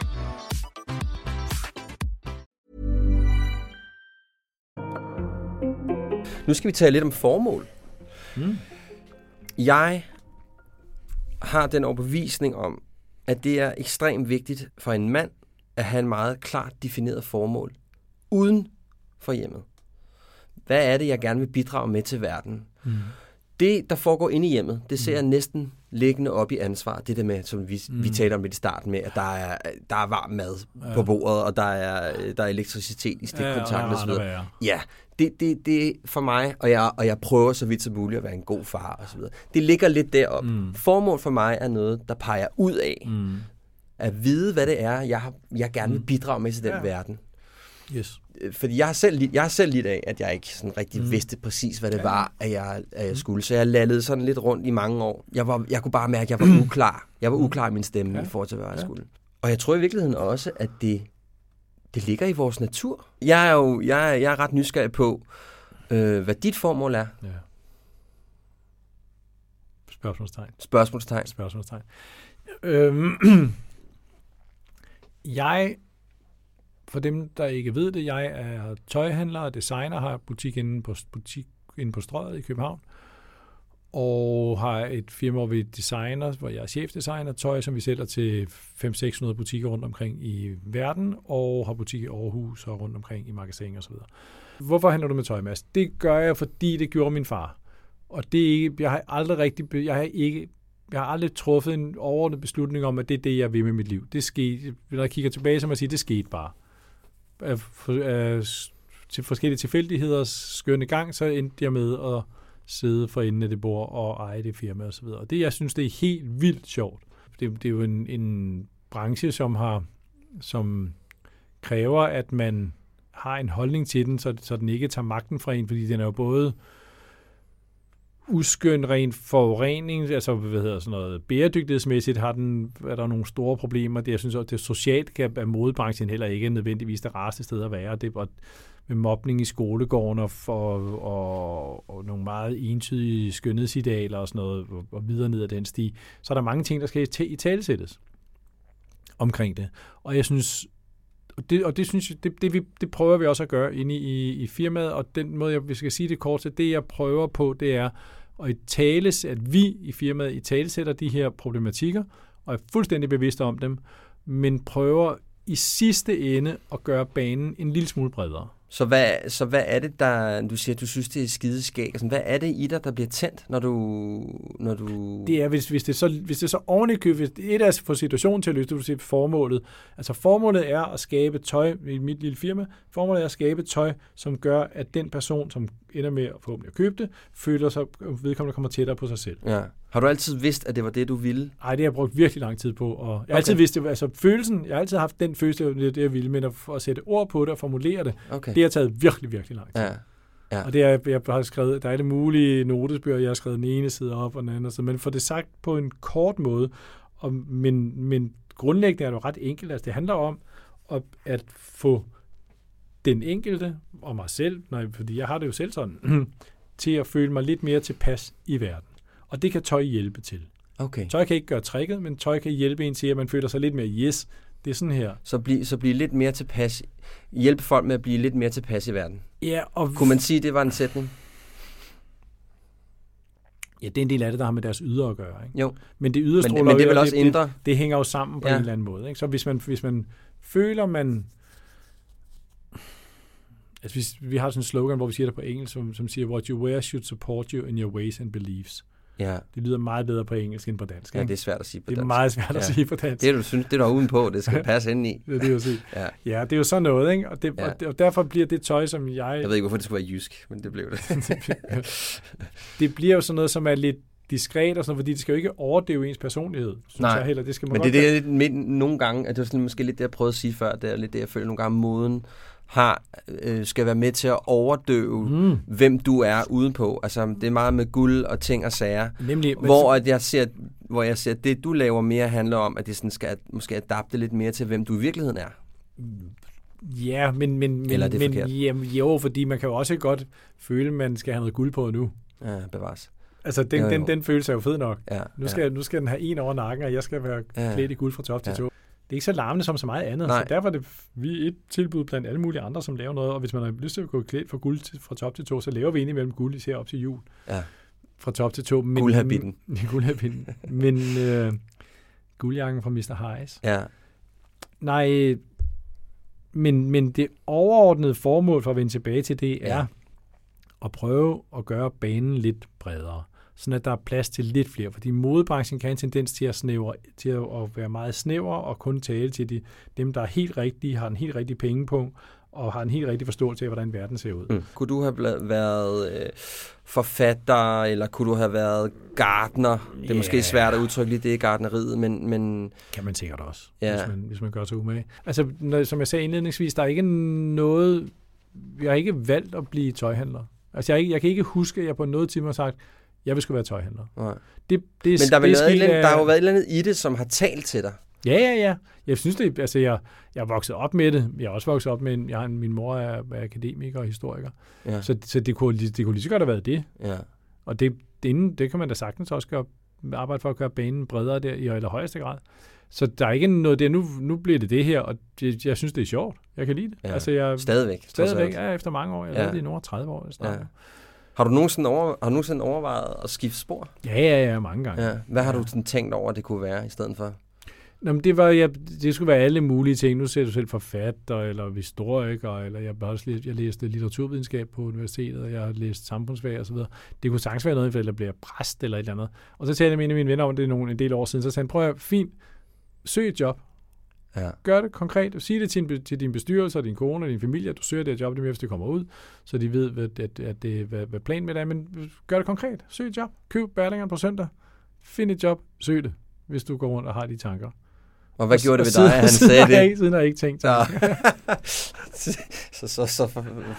S1: Nu skal vi tale lidt om formål.
S2: Mm.
S1: Jeg har den overbevisning om, at det er ekstremt vigtigt for en mand at have en meget klart defineret formål uden for hjemmet. Hvad er det, jeg gerne vil bidrage med til verden?
S2: Mm.
S1: Det, der foregår inde i hjemmet, det ser jeg næsten liggende op i ansvar. Det der med, som vi, mm. vi talte om lidt i starten med, at der er, der er varm mad ja. på bordet, og der er, der er elektricitet i stikkontakten
S2: Ja,
S1: osv. Ja, det, det, det for mig, og jeg, og jeg prøver så vidt som muligt at være en god far og så videre. Det ligger lidt derop. Mm. Formål for mig er noget, der peger ud af.
S2: Mm.
S1: At vide, hvad det er, jeg, jeg gerne vil bidrage med til den
S2: Ja.
S1: verden.
S2: Yes.
S1: Øh, Fordi jeg har selv, jeg har selv lidt af, at jeg ikke sådan rigtig mm. vidste præcis, hvad det ja. var, at jeg, at jeg skulle. Så jeg lallede sådan lidt rundt i mange år. Jeg, var, jeg kunne bare mærke, at jeg var uklar. Jeg var uklar i min stemme ja. i forhold til, hvad jeg
S2: Ja.
S1: skulle. Og jeg tror i virkeligheden også, at det, det ligger i vores natur. Jeg er jo jeg, er- jeg er ret nysgerrig på, øh, hvad dit formål er.
S2: Ja. Spørgsmålstegn.
S1: Spørgsmålstegn.
S2: Spørgsmålstegn. Øhm, jeg, for dem, der ikke ved det, jeg er tøjhandler og designer, har butik inde på, butik inde på Strøget i København, og har et firma, hvor vi designer, hvor jeg er chefdesigner, tøj, som vi sælger til 500-600 butikker rundt omkring i verden, og har butik i Aarhus og rundt omkring i magasin og så videre. Hvorfor handler du med tøj, Mads? Det gør jeg, fordi det gjorde min far. Og det er ikke, jeg har aldrig rigtig, jeg har ikke, jeg har aldrig truffet en overordnet beslutning om, at det er det, jeg vil med mit liv. Det skete, når jeg kigger tilbage, så må jeg sige, det skete bare. Af, af, til forskellige tilfældigheder skønne gang, så endte jeg med at sidde for enden af det bord og eje det firma osv. Og det, jeg synes, det er helt vildt sjovt. Det, det er jo en, en branche, som har som kræver, at man har en holdning til den, så, så den ikke tager magten fra en, fordi den er jo både uskøn rent forurening, altså hvad hedder sådan noget, bæredygtighedsmæssigt har den, er der nogle store problemer. Det, jeg synes også, det socialt kan, er modebranchen heller ikke nødvendigvis det rareste sted at være. Det, var med mobning i skolegården og, for, og, og nogle meget entydige skønhedsidealer og sådan noget, og, og videre ned ad den sti, så er der mange ting, der skal i talesættes omkring det. Og jeg synes, og det, og det synes jeg, det, det, vi, det prøver vi også at gøre inde i, i firmaet, og den måde, jeg, vi skal sige det kort til, det jeg prøver på, det er og i tales, at vi i firmaet i tale sætter de her problematikker, og er fuldstændig bevidste om dem, men prøver i sidste ende at gøre banen en lille smule bredere.
S1: Så hvad, så hvad er det, der, du siger, du synes, det er skideskæg? Altså, hvad er det i dig, der bliver tændt, når du... Når du...
S2: Det er, hvis, hvis, det så, hvis det så ordentligt køb, hvis et er at få situationen til at løse, du siger formålet. Altså formålet er at skabe tøj i mit lille firma. Formålet er at skabe tøj, som gør, at den person, som ender med at forhåbentlig at købe det, føler sig, vedkommende kommer tættere på sig selv.
S1: Ja. Har du altid vidst, at det var det, du ville?
S2: Nej, det har jeg brugt virkelig lang tid på. Og jeg har okay. altid vidst det, altså følelsen, jeg har altid haft den følelse, det er det, jeg ville, men at, at sætte ord på det og formulere det, okay. det har taget virkelig, virkelig lang tid. Ja. Ja. Og det er, jeg har skrevet, der er det mulige notesbøger, jeg har skrevet den ene side op og den anden, så, men for det sagt på en kort måde, og, men, men grundlæggende er det jo ret enkelt, altså det handler om at, at få den enkelte og mig selv, nej, fordi jeg har det jo selv sådan, til at føle mig lidt mere tilpas i verden. Og det kan tøj hjælpe til.
S1: Okay.
S2: Tøj kan ikke gøre tricket, men tøj kan hjælpe en til, at man føler sig lidt mere yes. Det er sådan her.
S1: Så blive så blive lidt mere tilpas. Hjælpe folk med at blive lidt mere tilpas i verden.
S2: Ja, og...
S1: Kunne man sige, at det var en sætning?
S2: Ja, det er en del af det, der har med deres ydre at gøre. Ikke?
S1: Jo.
S2: Men det ydre
S1: men, men det vil også
S2: det,
S1: ændre.
S2: Det, det, hænger jo sammen på ja. en eller anden måde. Ikke? Så hvis man, hvis man føler, man Altså, vi, vi har sådan en slogan, hvor vi siger det på engelsk, som, som siger, what you wear should support you in your ways and beliefs.
S1: Ja.
S2: Det lyder meget bedre på engelsk end på dansk.
S1: Ja, det er svært at sige på
S2: dansk.
S1: Det er
S2: meget svært at ja. sige på dansk.
S1: Det du synes, det du har udenpå, det skal passe ind i.
S2: det er det, jeg sige. Ja. ja, det er jo sådan noget, ikke? Og, det, ja. og, det, og derfor bliver det tøj, som jeg...
S1: Jeg ved ikke, hvorfor det skulle være jysk, men det blev det.
S2: det bliver jo sådan noget, som er lidt diskret og sådan fordi det skal jo ikke overdøve ens personlighed, synes
S1: Nej.
S2: jeg heller. Det skal man
S1: men det er det, lidt, nogle gange, at det var sådan, måske lidt det, jeg prøvede at sige før, det er lidt det, jeg føler nogle gange moden har, øh, skal være med til at overdøve, mm. hvem du er udenpå. Altså, det er meget med guld og ting og sager.
S2: Nemlig,
S1: hvor, at jeg ser, hvor jeg ser, at det, du laver mere, handler om, at det sådan skal måske adapte lidt mere til, hvem du i virkeligheden er.
S2: Ja, men, men, men,
S1: Eller er det
S2: men jamen, jo, fordi man kan jo også godt føle, at man skal have noget guld på nu.
S1: Ja, bevares.
S2: Altså, den, jo, jo. Den, den følelse er jo fed nok.
S1: Ja,
S2: nu, skal,
S1: ja.
S2: nu skal den have en over nakken, og jeg skal være
S1: ja.
S2: klædt i guld fra top til ja. Det er ikke så larmende som så meget andet.
S1: Nej.
S2: Så derfor er det vi er et tilbud blandt alle mulige andre, som laver noget. Og hvis man har lyst til at gå klædt fra guld til, fra top til to, så laver vi indimellem guld, især op til jul.
S1: Ja.
S2: Fra top til to.
S1: Men, guldhabitten.
S2: guldhabitten. men øh, guldjakken fra Mr. Heiss.
S1: Ja.
S2: Nej, men, men det overordnede formål for at vende tilbage til det er ja. at prøve at gøre banen lidt bredere sådan at der er plads til lidt flere, fordi modebranchen kan have en tendens til at, snævre, til at være meget snæver og kun tale til de, dem, der er helt rigtige, har en helt rigtig pengepunkt, og har en helt rigtig forståelse af, hvordan verden ser ud.
S1: Mm. Kunne du have været øh, forfatter, eller kunne du have været gardner? Det er yeah. måske svært at udtrykke lige det i gardneriet, men, men...
S2: Kan man sikkert også,
S1: ja.
S2: hvis, man, hvis man gør sig umage. Altså, når, som jeg sagde indledningsvis, der er ikke noget... Jeg har ikke valgt at blive tøjhandler. Altså, jeg, jeg kan ikke huske, at jeg på noget tidspunkt har sagt, jeg vil sgu være tøjhandler.
S1: Nej.
S2: Det, det,
S1: Men der,
S2: det,
S1: det andet, der har jo været et eller andet i det, som har talt til dig.
S2: Ja, ja, ja. Jeg synes det, altså jeg, jeg er vokset op med det. Jeg er også vokset op med, en, jeg har, min mor er, er akademiker og historiker. Ja. Så, så det, kunne, det kunne lige så godt have været det.
S1: Ja.
S2: Og det, det, det kan man da sagtens også gøre, arbejde for at gøre banen bredere der i allerhøjeste grad. Så der er ikke noget der, nu, nu bliver det det her, og det, jeg synes, det er sjovt. Jeg kan lide det.
S1: Ja.
S2: Altså, jeg,
S1: stadigvæk.
S2: Stadigvæk, ja, efter mange år. Jeg ja. det i nogle 30 år.
S1: Ja. Har du nogensinde, over, har du nogensinde overvejet at skifte spor?
S2: Ja, ja, ja, mange gange.
S1: Ja. Hvad har ja. du sådan tænkt over, at det kunne være i stedet for?
S2: Nå, men det, var, ja, det skulle være alle mulige ting. Nu ser du selv forfatter, eller historiker, eller jeg, også læst, jeg læste litteraturvidenskab på universitetet, og jeg har læst samfundsfag og så videre. Det kunne sagtens være noget, eller bliver præst eller et eller andet. Og så talte jeg med en af mine venner om det nogle, en del år siden, så sagde han, prøv at fint, søg et job.
S1: Ja.
S2: Gør det konkret. Sig det til, din, til din bestyrelse og din kone og din familie, at du søger det her job, det mere, hvis det kommer ud, så de ved, hvad, at, at det, hvad, hvad planen med det er. Men gør det konkret. Søg et job. Køb Berlingeren på søndag. Find et job. Søg det, hvis du går rundt og har de tanker.
S1: Og hvad
S2: Og-
S1: gjorde det ved dig, at han
S2: siden
S1: sagde
S2: har jeg
S1: det?
S2: ikke- Siden har jeg ikke tænkt.
S1: Nå. så, så, så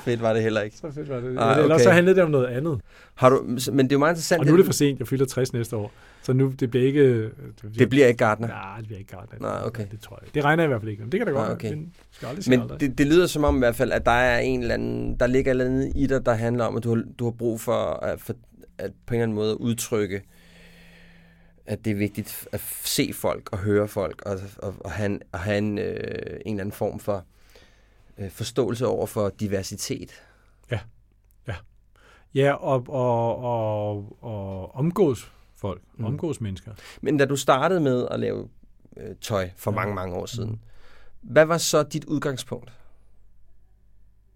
S1: fedt var det heller ikke.
S2: Så fedt var det.
S1: Ah, okay.
S2: så handlede det om noget andet.
S1: Har du, men det er jo meget interessant.
S2: Og nu er det for sent. Jeg fylder 60 næste år. Så nu, det bliver ikke...
S1: det bliver ikke Gardner.
S2: Nej, det bliver ikke Gardner.
S1: Nej, okay.
S2: Det tror jeg. Det regner jeg i hvert fald ikke. Men det kan da godt være.
S1: okay.
S2: Men
S1: Men
S2: aldrig.
S1: det, det lyder som om i hvert fald, at der er en eller anden, der ligger et eller andet i dig, der handler om, at du har, du har brug for at, for at på en eller anden måde udtrykke, at det er vigtigt at se folk og høre folk, og, og, og have, en, og have en, øh, en eller anden form for øh, forståelse over for diversitet.
S2: Ja, og, og, og, og omgås folk.
S1: Mm.
S2: Mm. Omgås mennesker.
S1: Men da du startede med at lave øh, tøj for
S2: Ja.
S1: mange, mange år siden, hvad var så dit udgangspunkt?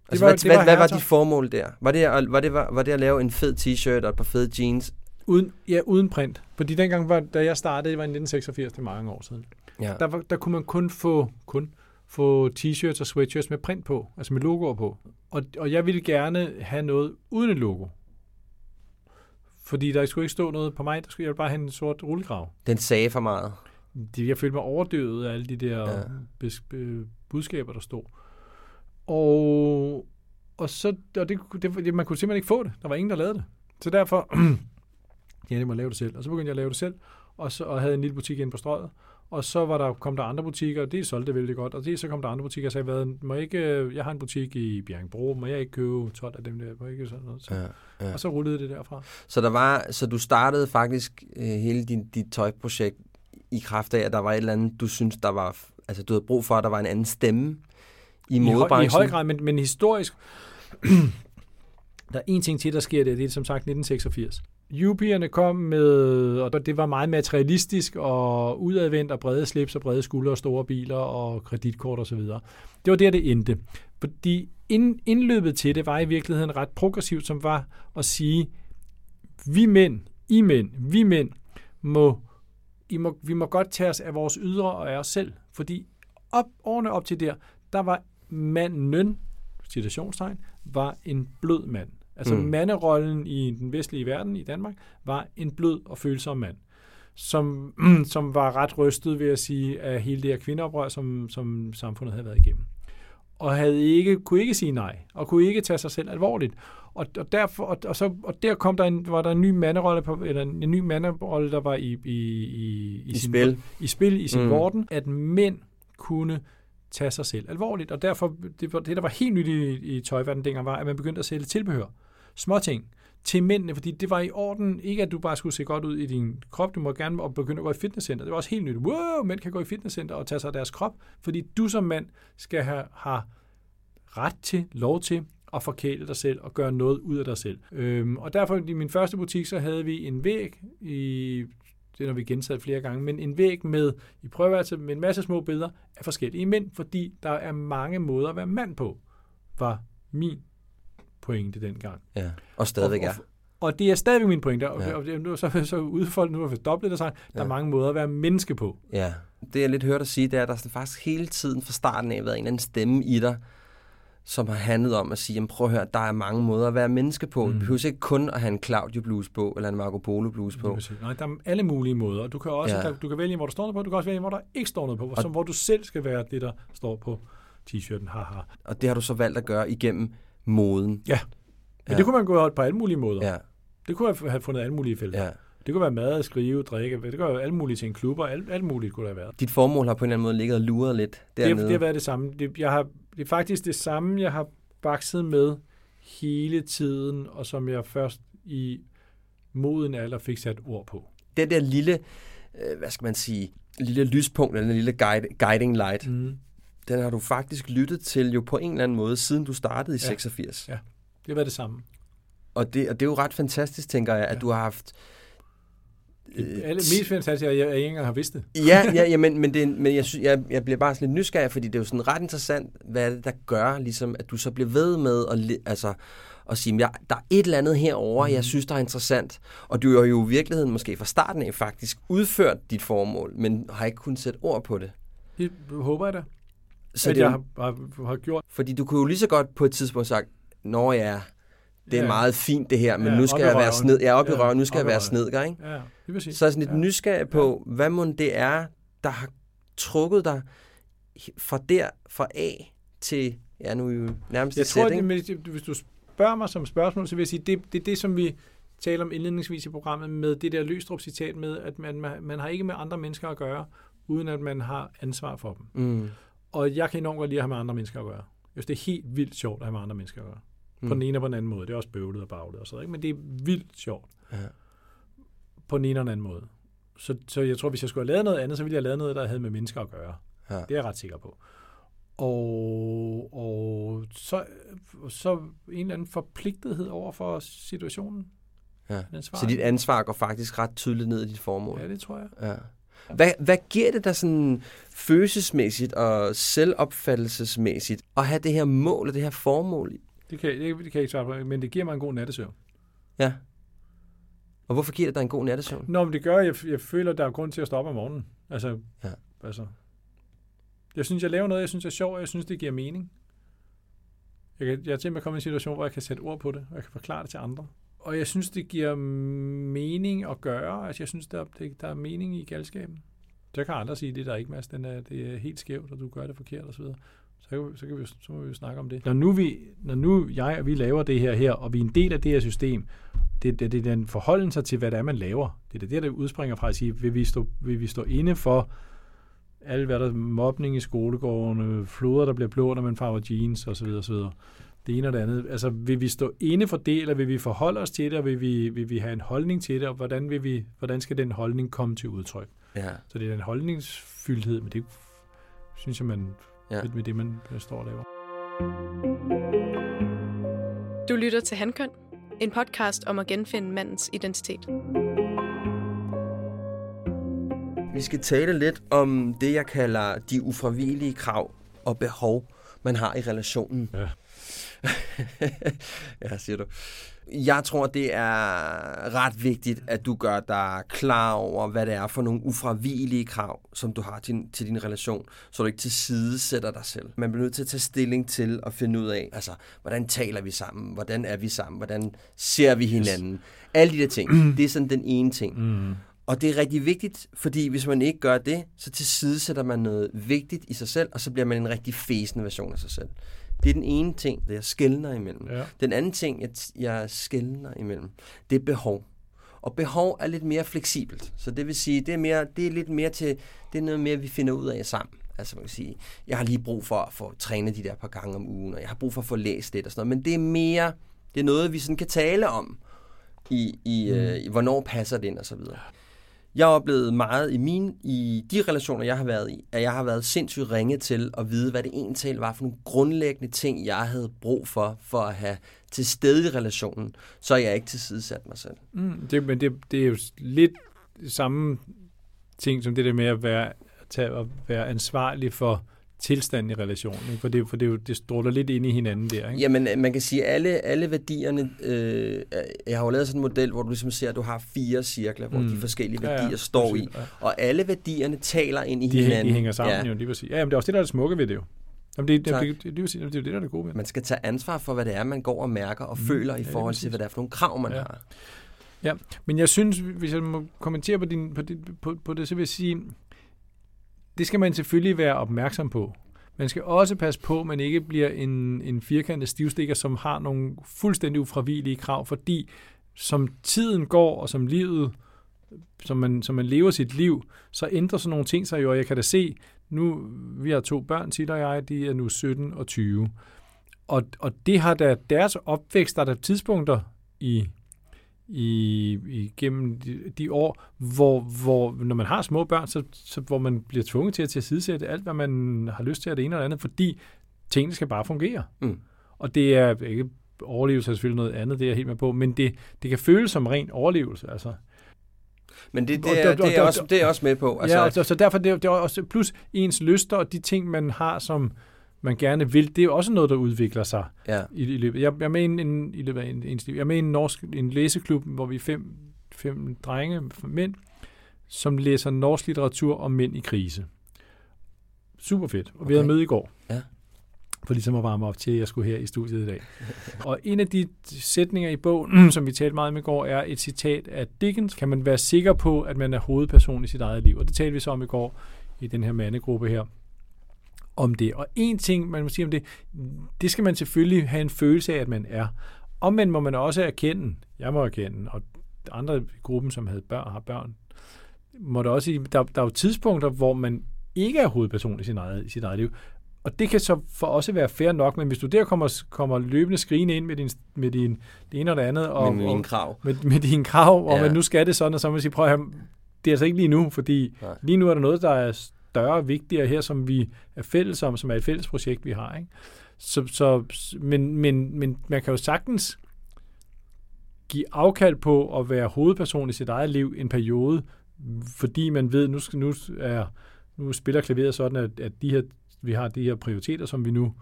S1: Altså,
S2: var-
S1: hvad,
S2: det var
S1: hvad, hvad var dit formål der? Var det, at, var, det, var, var det at lave en fed t-shirt og et par fede jeans?
S2: Uden, ja, uden print. Fordi dengang, var, da jeg startede, det var i 1986, det er mange år siden.
S1: Ja.
S2: Der, var, der kunne man kun få, kun få t-shirts og sweatshirts med print på, altså med logoer på. Og, og jeg ville gerne have noget uden et logo. Fordi der skulle ikke stå noget på mig, der skulle jeg ville bare have en sort rullegrav.
S1: Den sagde for meget.
S2: Det, jeg følte mig overdøvet af alle de der
S1: Ja.
S2: bes, be, budskaber, der stod. Og, og så, og det, det, man kunne simpelthen ikke få det. Der var ingen, der lavede det. Så derfor, det må jeg lave det selv. Og så begyndte jeg at lave det selv, og, så, og havde en lille butik inde på strøget. Og så var der, kom der andre butikker, og det solgte det vældig godt. Og det, så kom der andre butikker og sagde, hvad, må jeg, ikke, øh, jeg har en butik i Bjergbro, må jeg ikke købe 12 af dem der? Må jeg ikke sådan noget? Så,
S1: Ja, ja.
S2: Og så rullede det derfra.
S1: Så, der var, så du startede faktisk øh, hele din, dit tøjprojekt i kraft af, at der var et eller andet, du synes, der var, altså du havde brug for, at der var en anden stemme i
S2: I, høj, I
S1: modebranchen.
S2: høj grad, men, men historisk, der er en ting til, der sker det, det er som sagt 1986. Jupierne kom med, og det var meget materialistisk og udadvendt og brede slips og brede skuldre og store biler og kreditkort osv. Det var der, det endte. Fordi ind, indløbet til det var i virkeligheden ret progressivt, som var at sige, vi mænd, I mænd, vi mænd, må, I må, vi må godt tage os af vores ydre og af os selv. Fordi op, årene op til der, der var manden, citationstegn, var en blød mand. Altså
S1: Mm.
S2: mm. manderollen i den vestlige verden, i Danmark, var en blød og følsom mand, som, som var ret rystet, ved at sige, af hele det her kvindeoprør, som, som samfundet havde været igennem. Og havde ikke, kunne ikke sige nej, og kunne ikke tage sig selv alvorligt. Og, og, derfor, og, og, så, og der kom der en, var der en ny manderolle, på, eller en, en ny manderolle, der var i, i, i,
S1: I
S2: sin,
S1: spil.
S2: i spil i sin
S1: Mm.
S2: mm. vorden, at mænd kunne tage sig selv alvorligt. Og derfor, det, det der var helt nyt i, i tøjverdenen dengang, var, at man begyndte at sælge tilbehør. Småting til mændene, fordi det var i orden, ikke at du bare skulle se godt ud i din krop, du må gerne og begynde at gå i fitnesscenter. Det var også helt nyt. Wow, mænd kan gå i fitnesscenter og tage sig af deres krop, fordi du som mand skal have, have ret til, lov til at forkæle dig selv og gøre noget ud af dig selv. Øhm, og derfor i min første butik, så havde vi en væg i det har vi gentaget flere gange, men en væg med i prøveværelse med en masse små billeder af forskellige mænd, fordi der er mange måder at være mand på, var min pointe dengang.
S1: Ja. Og stadigvæk
S2: og,
S1: er.
S2: og, og det er stadigvæk min pointe, og,
S1: Ja.
S2: og nu, så, så udfoldet, nu har vi dobbelt det sagt, der
S1: Ja.
S2: er mange måder at være menneske på.
S1: Ja. Det jeg lidt hørt dig sige, det er, at der sådan faktisk hele tiden fra starten af været en eller anden stemme i dig, som har handlet om at sige, jamen prøv at høre, der er mange måder at være menneske på. Mm. Du behøver ikke kun at have en Claudio blues på, eller en Marco Polo blues på.
S2: Nej, der er alle mulige måder. og Du kan også
S1: ja.
S2: der, du kan vælge, hvor der står noget på, du kan også vælge, hvor der ikke står noget på,
S1: Og-
S2: som, hvor du selv skal være det, der står på t-shirten. Haha.
S1: Og det har du så valgt at gøre igennem moden.
S2: Ja. Men
S1: Ja.
S2: det kunne man gå på alle mulige måder.
S1: Ja,
S2: Det kunne have- have fundet alle mulige felter.
S1: ja.
S2: Det kunne være mad, skrive, drikke. Det kunne være alle mulige ting. Klubber, alt, alt muligt kunne der have været.
S1: Dit formål har på en eller anden måde ligget og luret lidt
S2: Det,
S1: dernede.
S2: det har været det samme. Det, jeg har, det er faktisk det samme, jeg har bakset med hele tiden, og som jeg først i moden alder fik sat ord på.
S1: det der lille, øh, hvad skal man sige, lille lyspunkt, eller en lille guide, guiding light,
S2: Mm.
S1: Den har du faktisk lyttet til jo på en eller anden måde, siden du startede i
S2: Ja.
S1: 86.
S2: Ja. Det har været det samme.
S1: Og, det, og det er jo ret fantastisk, tænker jeg, at
S2: Ja.
S1: du har haft...
S2: Det alle, mest fantastisk at jeg, jeg ikke engang har vidst det.
S1: ja, ja, ja, men, men, det, men jeg, jeg, jeg bliver bare sådan lidt nysgerrig, fordi det er jo sådan ret interessant, hvad er det, der gør, ligesom, at du så bliver ved med at, altså, at sige, ja, der er et eller andet herover, mm. jeg synes, der er interessant. Og du har jo i virkeligheden måske fra starten af faktisk udført dit formål, men har ikke kunnet sætte ord på det.
S2: Det håber jeg da,
S1: Så det,
S2: jeg har, har, har gjort.
S1: Fordi du kunne jo lige så godt på et tidspunkt sagt, Nå ja, det er
S2: Ja.
S1: meget fint det her, men
S2: Ja,
S1: nu skal
S2: i
S1: jeg være sned. Jeg er oppe i
S2: Ja,
S1: røven, nu skal jeg
S2: i
S1: være snedker, ikke?
S2: Ja, det vil sige.
S1: Så er sådan lidt
S2: ja.
S1: nysgerrig på, hvad må det er, der har trukket dig fra der, fra A til, ja nu er jo nærmest
S2: Jeg
S1: i
S2: tror,
S1: sæt,
S2: at det, hvis du spørger mig som spørgsmål, så vil jeg sige, det, det er det, som vi taler om indledningsvis i programmet med det der Løstrup-citat med, at man, man, man har ikke med andre mennesker at gøre, uden at man har ansvar for dem.
S1: Mm.
S2: Og jeg kan enormt godt lide at have med andre mennesker at gøre. Jeg synes, det er helt vildt sjovt at have med andre mennesker at gøre. På
S1: Mm.
S2: den ene og på den anden måde. Det er også bøvlet og baglet og sådan ikke? men det er vildt sjovt.
S1: Ja.
S2: På den ene og den anden måde. Så, så jeg tror, hvis jeg skulle have lavet noget andet, så ville jeg have lavet noget, der havde med mennesker at gøre.
S1: Ja.
S2: Det er jeg ret sikker på. Og, og så, så en eller anden forpligtethed over for situationen.
S1: Ja. Så dit ansvar går faktisk ret tydeligt ned i dit formål.
S2: Ja, det tror jeg.
S1: Ja. Hvad, hvad giver det dig sådan følelsesmæssigt og selvopfattelsesmæssigt at have det her mål og det her formål?
S2: Det kan, det, det kan jeg ikke svare på, men det giver mig en god nattesøvn.
S1: Ja. Og hvorfor giver det dig en god nattesøvn?
S2: Nå, men det gør, at jeg, jeg føler, at der er grund til at stoppe om morgenen. Altså,
S1: Ja.
S2: altså, jeg synes, jeg laver noget, jeg synes er sjovt, og jeg synes, det giver mening. Jeg, kan, jeg er til at komme i en situation, hvor jeg kan sætte ord på det, og jeg kan forklare det til andre. Og jeg synes, det giver mening at gøre. Altså, jeg synes, der, det, der er mening i galskaben. Så kan andre sige, det der er ikke, Mads. Den er, det er helt skævt, og du gør det forkert, osv. Så, kan, vi- så, kan vi, så må vi jo snakke om det. Når nu, vi, når nu jeg og vi laver det her her, og vi er en del af det her system, det, det, det er den forholden sig til, hvad det er, man laver. Det er det, der det udspringer fra at sige, vil vi stå, vil vi stå inde for alt, hvad der er mobning i skolegården, floder, der bliver blå, når man farver jeans, osv. osv. Det ene og det andet. Altså, vil vi stå inde for det, eller vil vi forholde os til det, og vil vi, vil vi have en holdning til det, og hvordan, vil vi, hvordan skal den holdning komme til udtryk?
S1: Ja.
S2: Så det er den holdningsfyldthed, men det synes jeg, man
S1: Ja.
S2: ja. med det, man står og laver.
S4: Du lytter til Handkøn, en podcast om at genfinde mandens identitet.
S1: Vi skal tale lidt om det, jeg kalder de ufravigelige krav og behov, man har i relationen.
S2: Ja.
S1: ja, siger du. Jeg tror, det er ret vigtigt, at du gør dig klar over, hvad det er for nogle ufravigelige krav, som du har til, til din relation, så du ikke til side sætter dig selv. Man bliver nødt til at tage stilling til og finde ud af, altså, hvordan taler vi sammen? Hvordan er vi sammen? Hvordan ser vi hinanden? Alle de der ting. Det er sådan den ene ting.
S2: Mm.
S1: Og det er rigtig vigtigt, fordi hvis man ikke gør det, så tilsidesætter man noget vigtigt i sig selv, og så bliver man en rigtig fæsende version af sig selv. Det er den ene ting, det jeg skældner imellem.
S2: Ja.
S1: Den anden ting, jeg, jeg skældner imellem, det er behov. Og behov er lidt mere fleksibelt. Så det vil sige, det er, mere, det er lidt mere til, det er noget mere, vi finder ud af sammen. Altså man kan sige, jeg har lige brug for at få trænet de der par gange om ugen, og jeg har brug for at få læst lidt og sådan noget. Men det er mere, det er noget, vi sådan kan tale om, i, i, mm. øh, i hvornår passer det ind og så videre. Jeg har oplevet meget i mine, i de relationer, jeg har været i, at jeg har været sindssygt ringe til at vide, hvad det egentlig var for nogle grundlæggende ting, jeg havde brug for, for at have til stede i relationen, så jeg ikke tilsidesat mig selv.
S2: Mm, det, men det, det er jo lidt samme ting som det der med at være, tage, at være ansvarlig for tilstanden i relationen. Ikke? For, det, for det, jo, det stråler lidt ind i hinanden der. Ikke?
S1: Jamen, øh, man kan sige, at alle, alle værdierne... Øh, jeg har jo lavet sådan en model, hvor du ligesom ser, at du har fire cirkler, hvor
S2: Mm.
S1: de forskellige
S2: Ja, ja,
S1: værdier står i.
S2: præcis, ja.
S1: Og alle værdierne taler ind i
S2: De,
S1: hinanden.
S2: de hænger sammen
S1: Ja.
S2: ja. jo, lige præcis. Ja, jamen, det er også det, der er det smukke ved det jo. Jamen, det, det, det, det, det, det, det, det er det, der er det gode ved.
S1: Man skal tage ansvar for, hvad det er, man går og mærker og
S2: Mm,
S1: føler i
S2: ja,
S1: forhold til, hvad det er for nogle krav, man
S2: Ja.
S1: har.
S2: Ja, men jeg synes, hvis jeg må kommentere på, din, på, det, på, på det, så vil jeg sige, det skal man selvfølgelig være opmærksom på. Man skal også passe på, at man ikke bliver en, en firkantet stivstikker, som har nogle fuldstændig ufravigelige krav, fordi som tiden går, og som livet, som man, som man lever sit liv, så ændrer sådan nogle ting sig jo, og jeg kan da se, nu, vi har to børn, Tit og jeg, de er nu 17 og 20. Og, og det har da deres opvækst, der er der tidspunkter i, i, igennem de, de år, hvor, hvor når man har små børn, så, så hvor man bliver tvunget til at tilsidesætte alt, hvad man har lyst til af det ene eller andet, fordi tingene skal bare fungere.
S1: Mm.
S2: Og det er ikke overlevelse er selvfølgelig noget andet, det er jeg helt med på, men det, det kan føles som ren overlevelse. Altså.
S1: Men det,
S2: Og-
S1: det, er,
S2: og-
S1: det, er,
S2: og-
S1: også, det er også med på.
S2: Altså, ja, altså, så derfor det, er- det er også plus ens lyster og de ting, man har, som man gerne vil, det er jo også noget, der udvikler sig
S1: ja.
S2: i, i løbet. Jeg, jeg er i en, i løbet af en, ens liv. Jeg er i en norsk en læseklub, hvor vi er fem, fem drenge, mænd, som læser norsk litteratur om mænd i krise. super fedt. Og. Okay. vi havde møde i går.
S1: Ja.
S2: For ligesom at varme op til, at jeg skulle her i studiet i dag. og en af de sætninger i bogen, som vi talte meget om i går, er et citat af Dickens. Kan man være sikker på, at man er hovedperson i sit eget liv? Og det talte vi så om i går i den her mandegruppe her om det. Og en ting, man må sige om det, det skal man selvfølgelig have en følelse af, at man er. Omvendt må man også erkende, jeg må erkende, og andre i gruppen, som havde børn, har børn, må der også, der, der er jo tidspunkter, hvor man ikke er hovedperson i sit eget, i sit eget liv. Og det kan så for også være fair nok, men hvis du der kommer, kommer løbende skrigende ind med din, med din det ene og det andet, og,
S1: med
S2: og,
S1: mine krav.
S2: med, med dine krav, og
S1: Ja.
S2: ja. nu skal det sådan, og så må man sige, prøv at høre, det er altså ikke lige nu, fordi.
S1: Nej.
S2: lige nu er der noget, der er større og vigtigere her, som vi er fælles om, som er et fælles projekt, vi har. Ikke? Så, så, men, men, men man kan jo sagtens give afkald på at være hovedperson i sit eget liv en periode, fordi man ved, nu, skal, nu, er, nu spiller klaveret sådan, at, at de her, vi har de her prioriteter, som vi nu,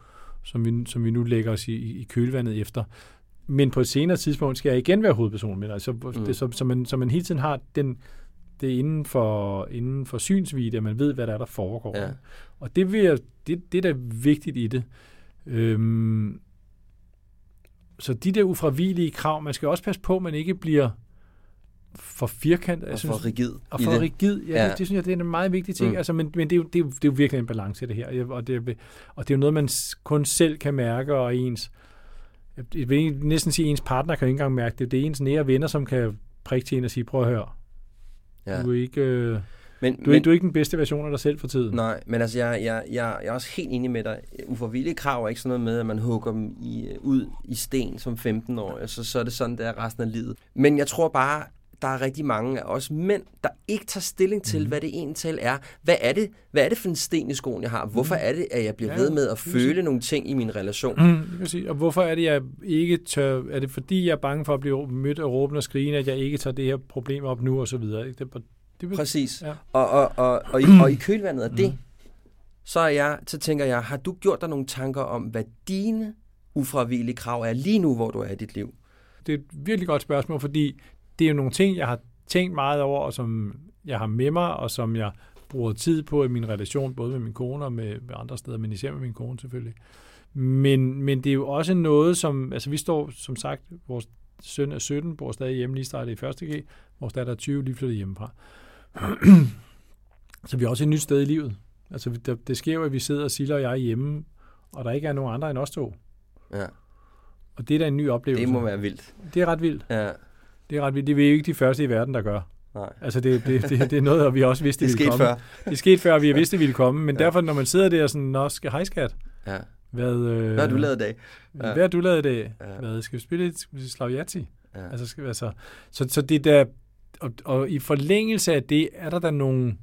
S2: som vi, som vi nu lægger os i, i kølvandet efter. Men på et senere tidspunkt skal jeg igen være hovedperson. Men altså, mm. det, så, så, man, så man hele tiden har den, det er inden for, inden for synsvide, at man ved, hvad der er, der foregår.
S1: Ja.
S2: Og det, vil jeg, det, det er da vigtigt i det. Øhm, så de der ufravigelige krav, man skal også passe på, at man ikke bliver for firkantet.
S1: Og for rigid
S2: og for
S1: det.
S2: rigid. Ja,
S1: Ja.
S2: Det, det, synes jeg, det er en meget vigtig ting.
S1: Mm.
S2: Altså, men men det, er jo, det, er jo, det er jo virkelig en balance i det her. Og det, er- og det er jo noget, man kun selv kan mærke, og ens, jeg vil næsten sige, ens partner kan ikke engang mærke det. Det er ens nære venner, som kan prikke til en og sige, prøv at høre,
S1: Ja.
S2: du, er ikke, øh,
S1: Men,
S2: du,
S1: men,
S2: er, du er ikke den bedste version af dig selv for tiden.
S1: Nej, men altså, jeg, jeg, jeg, jeg er også helt enig med dig. Uforvillige krav er ikke sådan noget med, at man hugger dem i, ud i sten som 15 år, så, så er det sådan, det er resten af livet. Men jeg tror bare, der er rigtig mange af os mænd, der ikke tager stilling til,
S2: Mhm.
S1: mm. hvad det egentlig er. Hvad er det, hvad er det for en sten i skoen, jeg har? Hvorfor er det, at jeg bliver
S2: Mhm. Ja,
S1: ved med at føle nogle ting i min relation?
S2: Mm, det kan sige. Og hvorfor er det, jeg ikke tør... Er det fordi, jeg er bange for at blive mødt af råben og skrigende, at jeg ikke tager det her problem op nu, og så videre? Ikke? Det, det, det,
S1: Præcis.
S2: Ja.
S1: Og, og, og, og, i, og i kølvandet af det, så, er jeg, så tænker jeg, har du gjort dig nogle tanker om, hvad dine ufravigelige krav er lige nu, hvor du er i dit liv?
S2: det er et virkelig godt spørgsmål, fordi det er jo nogle ting, jeg har tænkt meget over, og som jeg har med mig, og som jeg bruger tid på i min relation, både med min kone og med, andre steder, men især med min kone selvfølgelig. Men, men det er jo også noget, som, altså vi står, som sagt, vores søn er 17, bor stadig hjemme, lige startet i 1. G, vores datter er 20, lige flyttet hjemmefra. Så vi er også et nyt sted i livet. Altså det, det sker jo, at vi sidder, Silla og jeg hjemme, og der ikke er nogen andre end os to.
S1: Ja,
S2: Og det er da en ny oplevelse.
S1: det må være vildt.
S2: Det er ret vildt.
S1: Ja,
S2: Det er ret vildt. Det er vi jo ikke de første i verden, der gør.
S1: nej.
S2: Altså, det, det, det, det er noget, og vi også vidste,
S1: Det
S2: ville komme.
S1: før.
S2: Det skete før, vi vidste, det ville komme. Men
S1: Ja.
S2: ja. derfor, når man sidder der sådan, Nå, skal hej skat,
S1: Ja.
S2: hvad, øh,
S1: Hvad har du lavet i dag?
S2: Hvad har du lavet i dag?
S1: Ja.
S2: Hvad, skal vi spille et skal vi slag Yahtzee?
S1: Ja.
S2: Altså, skal altså, så, så det der, og, og i forlængelse af det, er der der nogle,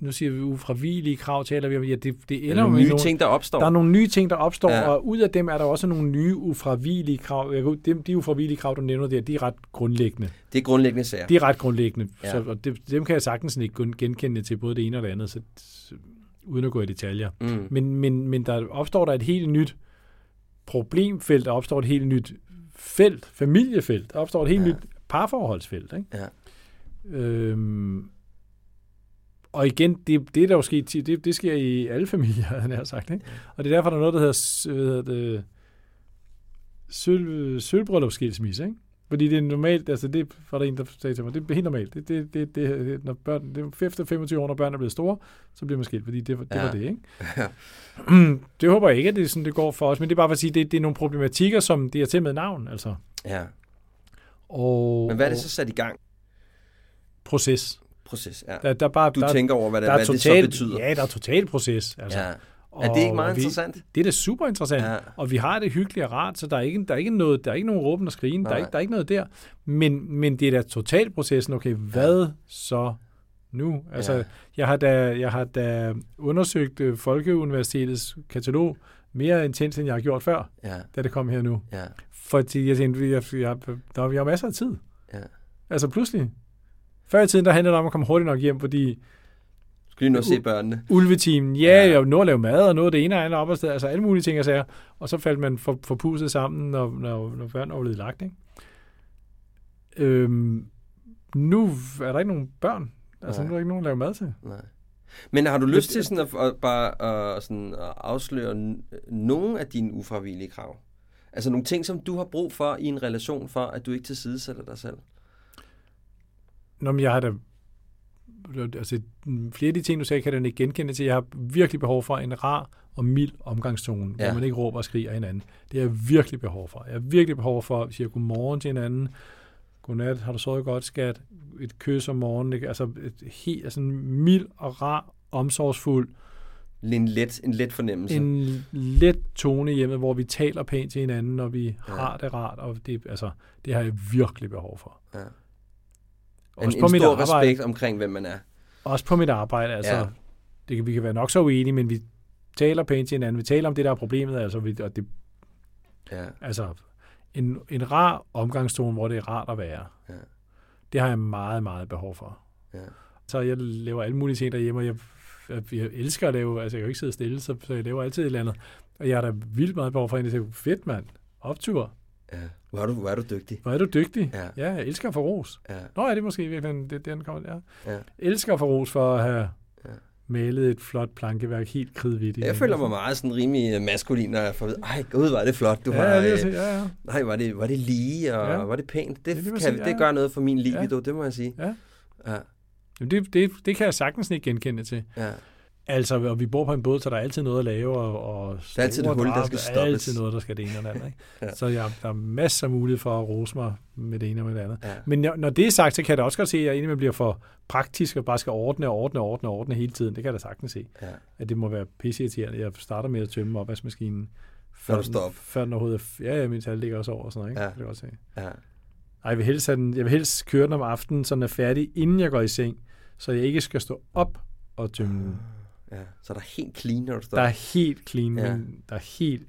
S2: nu siger vi ufravigelige krav, taler vi om, ja, det, det
S1: Der
S2: ender
S1: er
S2: jo
S1: nogle
S2: med
S1: nye
S2: nogle,
S1: ting, der opstår.
S2: der er nogle nye ting, der opstår,
S1: Ja.
S2: og ud af dem er der også nogle nye ufravigelige krav. Jeg, kan- de, de ufravigelige krav, du nævner der, de er ret grundlæggende.
S1: Det er grundlæggende sager.
S2: De er ret grundlæggende,
S1: Ja.
S2: så, og det, dem kan jeg sagtens ikke genkende til både det ene og det andet, så, uden at gå i detaljer.
S1: Mm.
S2: Men, men, men der opstår der et helt nyt problemfelt, der opstår et helt nyt felt, familiefelt, der opstår et helt
S1: ja.
S2: nyt parforholdsfelt. Ikke?
S1: Ja.
S2: Øhm, og igen, det, det er der jo sket, det, det sker i alle familier, havde jeg sagt. Ikke? Og det er derfor, der er noget, der hedder, hvad hedder det, sølv, sølvbryllupsskilsmisse. Ikke? Fordi det er normalt, altså det var der en, der sagde til mig, det er helt normalt. Det, det, det, det, når børn, det er efter 25 år, når børn er blevet store, så bliver man skilt, fordi det, var- det
S1: Ja.
S2: var det, ikke?
S1: Ja.
S2: det håber jeg ikke, at det sådan, det går for os, men det er bare for at sige, det, det er nogle problematikker, som det er til med navn, altså.
S1: ja.
S2: Og,
S1: Men hvad er det så sat i gang?
S2: Proces.
S1: Proces, ja.
S2: Der, der, er bare,
S1: Du
S2: der,
S1: tænker over, hvad, det,
S2: der er
S1: hvad det så
S2: total,
S1: betyder.
S2: Ja, der er total proces. Altså.
S1: ja. Er det ikke meget
S2: og vi,
S1: interessant?
S2: Det er da super interessant.
S1: Ja.
S2: Og vi har det hyggeligt og rart, så der er ikke, der er ikke, noget, der er ikke nogen råben og skrigen. Der er, ikke, der er ikke noget der. Men, men det er da totalprocessen. Okay, hvad så nu? Altså,
S1: Ja.
S2: jeg, har da, jeg har da undersøgt øh, Folkeuniversitetets katalog mere intens, end jeg har gjort før,
S1: Ja,
S2: da det kom her nu.
S1: ja,
S2: Fordi jeg tænkte, jeg, jeg, der, vi har masser af tid.
S1: ja.
S2: Altså pludselig. Før i tiden, der handlede det om at komme hurtigt nok hjem, fordi
S1: Skal lige nå at se børnene?
S2: ulvetimen, ja,
S1: Ja.
S2: Jeg nå at lave mad, og noget det ene og andet op og sted, altså alle mulige ting og sager. Og så faldt man for, for puset sammen, når, når, når børn var blevet lagt, ikke? Øhm, nu er der ikke nogen børn. Altså,
S1: Nej.
S2: nu er der ikke nogen at lave mad til.
S1: Nej. Men har du lyst til sådan at, at bare at, sådan at afsløre n- nogle af dine ufravillige krav? Altså nogle ting, som du har brug for i en relation, for at du ikke tilsidesætter dig selv?
S2: Nå, men jeg har da altså, flere af de ting, du sagde, kan da ikke genkende til. Jeg har virkelig behov for en rar og mild omgangstone, ja. Hvor man ikke råber og skriger hinanden. Det har jeg virkelig behov for. Jeg har virkelig behov for at sige godmorgen til hinanden. Godnat, har du sovet godt, skat? Et kys om morgenen. Ikke? Altså, et helt, altså en mild og rar, omsorgsfuld,
S1: En let, en let fornemmelse.
S2: en let tone hjemme, hvor vi taler pænt til hinanden, når vi
S1: ja.
S2: har det rart. Og det, altså, det har jeg virkelig behov for.
S1: Ja.
S2: Også
S1: en,
S2: på
S1: en
S2: mit
S1: stor
S2: arbejde.
S1: respekt omkring, hvem man er.
S2: Også på mit arbejde, altså.
S1: Ja.
S2: Det kan, vi kan være nok så uenige, men vi taler pænt til hinanden. Vi taler om det, der er problemet, altså. Vi, og det,
S1: Ja.
S2: altså en, en rar omgangstone, hvor det er rart at være.
S1: Ja.
S2: Det har jeg meget, meget behov for.
S1: Ja.
S2: Så jeg laver alle mulige ting derhjemme, og jeg, jeg, jeg elsker at lave, altså jeg kan jo ikke sidde stille, så, så jeg laver altid et eller andet. Og jeg har da vildt meget behov for en, der siger, fedt mand, optur.
S1: Ja. Hvor, er du, hvor er du dygtig.
S2: Hvor er du dygtig.
S1: Ja.
S2: ja jeg elsker at få ros.
S1: Ja.
S2: Nå, er det måske virkelig det, den kommer der?
S1: Ja.
S2: Elsker at få ros for at have
S1: Ja.
S2: malet et flot plankeværk helt kridhvittigt.
S1: Jeg føler mig meget sådan rimelig øh, maskulin, når jeg får at vide, ej gud, var det flot, du
S2: ja,
S1: har...
S2: ja, det,
S1: øh,
S2: ja, ja.
S1: Nej, var det, var det lige, og ja. Var det pænt? Det,
S2: Det
S1: kan, det
S2: ja.
S1: gør noget for min libido, ja. det må jeg sige.
S2: Ja.
S1: Ja.
S2: Jamen, det, det, det kan jeg sagtens ikke genkende til.
S1: ja.
S2: Altså, og vi bor på en båd, så der er altid noget at lave, og, og
S1: er altid et hul, der skal
S2: Der er
S1: stoppes.
S2: altid noget, der skal det ene og det andet. Ikke?
S1: Ja.
S2: Så jeg, der er masser af mulighed for at rose mig med det ene og med det andet.
S1: Ja.
S2: Men når, når det er sagt, så kan jeg da også godt se, at jeg indimellem bliver for praktisk, og bare skal ordne og ordne og ordne og ordne hele tiden. Det kan jeg da sagtens se.
S1: Ja.
S2: At det må være pisseirriterende. Jeg starter med at tømme opvaskemaskinen.
S1: Før du
S2: den-
S1: står op.
S2: Før den overhovedet er... Ja, ja, min tal ligger også over og sådan noget. Ikke?
S1: Ja.
S2: Det kan jeg godt se.
S1: Ja.
S2: Ej, jeg vil, helst have den, jeg vil helst køre den om aftenen, så den er færdig, inden jeg går i seng, så jeg ikke skal stå op og tømme den.
S1: Ja. Så er der helt clean, når du står
S2: Der er helt clean,
S1: Ja.
S2: ja. men der er helt...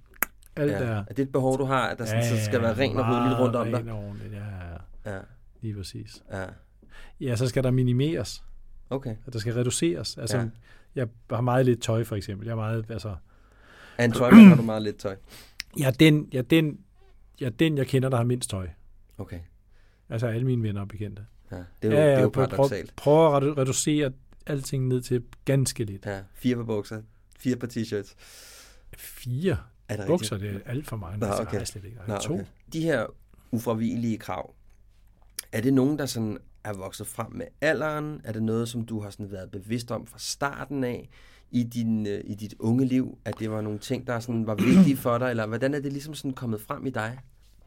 S2: Alt
S1: ja.
S2: der...
S1: Er det et behov, du har, at der sådan, så skal være ren og ryddeligt rundt om dig?
S2: Ja, ja, ja.
S1: Ja.
S2: Lige præcis.
S1: Ja.
S2: Ja, så skal der minimeres.
S1: Okay.
S2: At der skal reduceres. Altså,
S1: Ja.
S2: ja. jeg har meget lidt tøj, for eksempel. Jeg er meget, altså...
S1: Af en tøjmand har du meget lidt tøj.
S2: Er den, er den, er den, jeg kender, der har mindst tøj.
S1: Okay.
S2: Altså alle mine venner og bekendte.
S1: Ja. Det er jo, det er jo paradoxalt.
S2: Prøv, prøv at redu- reducere alting ned til ganske lidt.
S1: Ja. Fire par bukser, fire par t-shirts.
S2: Fire
S1: Er det
S2: bukser,
S1: rigtigt?
S2: det er alt for mange.
S1: Nå,
S2: Altså,
S1: okay.
S2: nej, slet ikke.
S1: Nå,
S2: to.
S1: okay. De her ufravigelige krav, er det nogen, der sådan er vokset frem med alderen? Er det noget, som du har sådan været bevidst om fra starten af i, din, øh, i dit unge liv? At det var nogle ting, der sådan var vigtige for dig? Eller hvordan er det ligesom sådan kommet frem i dig?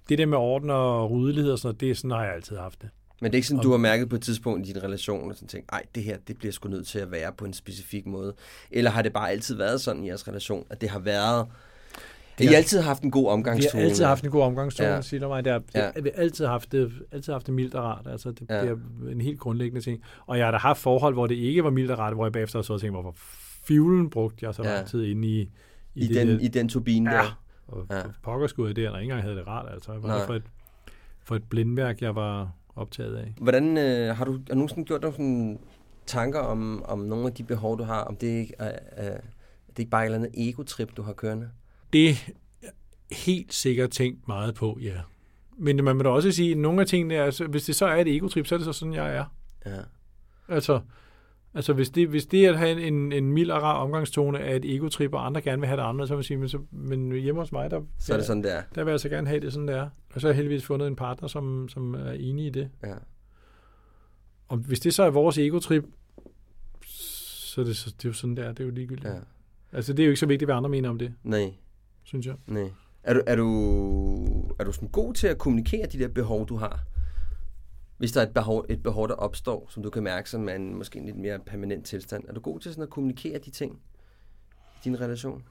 S2: Det der med orden og ryddelighed og sådan noget, det er sådan, har jeg altid haft det.
S1: Men det er ikke sådan, du har mærket på et tidspunkt i din relation, og sådan tænkt, ej, det her, det bliver sgu nødt til at være på en specifik måde. Eller har det bare altid været sådan i jeres relation, at det har været... I
S2: har-
S1: altid har haft en god
S2: Vi
S1: omgangstone?
S2: har altid haft en god omgangstone,
S1: Ja.
S2: siger mig. Der.
S1: Ja.
S2: Ja. Vi har altid haft det, altid haft det mildt og rart. Altså, det,
S1: Ja.
S2: det er en helt grundlæggende ting. Og jeg har da haft forhold, hvor det ikke var mildt og rart, hvor jeg bagefter så tænkt, hvorfor fivlen brugte jeg så
S1: Ja.
S2: lang tid inde i,
S1: I,
S2: det
S1: den,
S2: der-
S1: I den turbine
S2: Ja.
S1: der?
S2: Og
S1: Ja.
S2: ja. pokker skulle jeg der, og ikke engang havde det rart. Altså, hvad var det for et, for et blindværk, jeg var optaget af?
S1: Hvordan øh, har du har nogensinde gjort dig sådan tanker om, om nogle af de behov, du har? Om det ikke er, er det ikke bare et eller andet ego-trip, du har kørende?
S2: Det er helt sikkert tænkt meget på, ja. Men man må da også sige, at nogle af tingene, er, altså, hvis det så er et egotrip, så er det så sådan, jeg er.
S1: Ja.
S2: Altså, altså hvis, det, hvis det at have en, en mild og rar omgangstone er et egotrip, og andre gerne vil have det andet, så vil jeg sige, men, så, men hjemme hos mig, der,
S1: Så er det sådan, det er.
S2: der vil jeg så gerne have det sådan, det er. Og så har jeg heldigvis fundet en partner, som, som er enig i det.
S1: Ja.
S2: Og hvis det så er vores egotrip, så er det, så, det er jo sådan, det er. Det er jo ligegyldigt.
S1: Ja.
S2: Altså, det er jo ikke så vigtigt, hvad andre mener om det,
S1: Nej,
S2: synes jeg.
S1: nej. Er du, er, du, er du sådan god til at kommunikere de der behov, du har? Hvis der er et behov, et behov, der opstår, som du kan mærke som er en, måske en lidt mere permanent tilstand. Er du god til sådan at kommunikere de ting i din relation?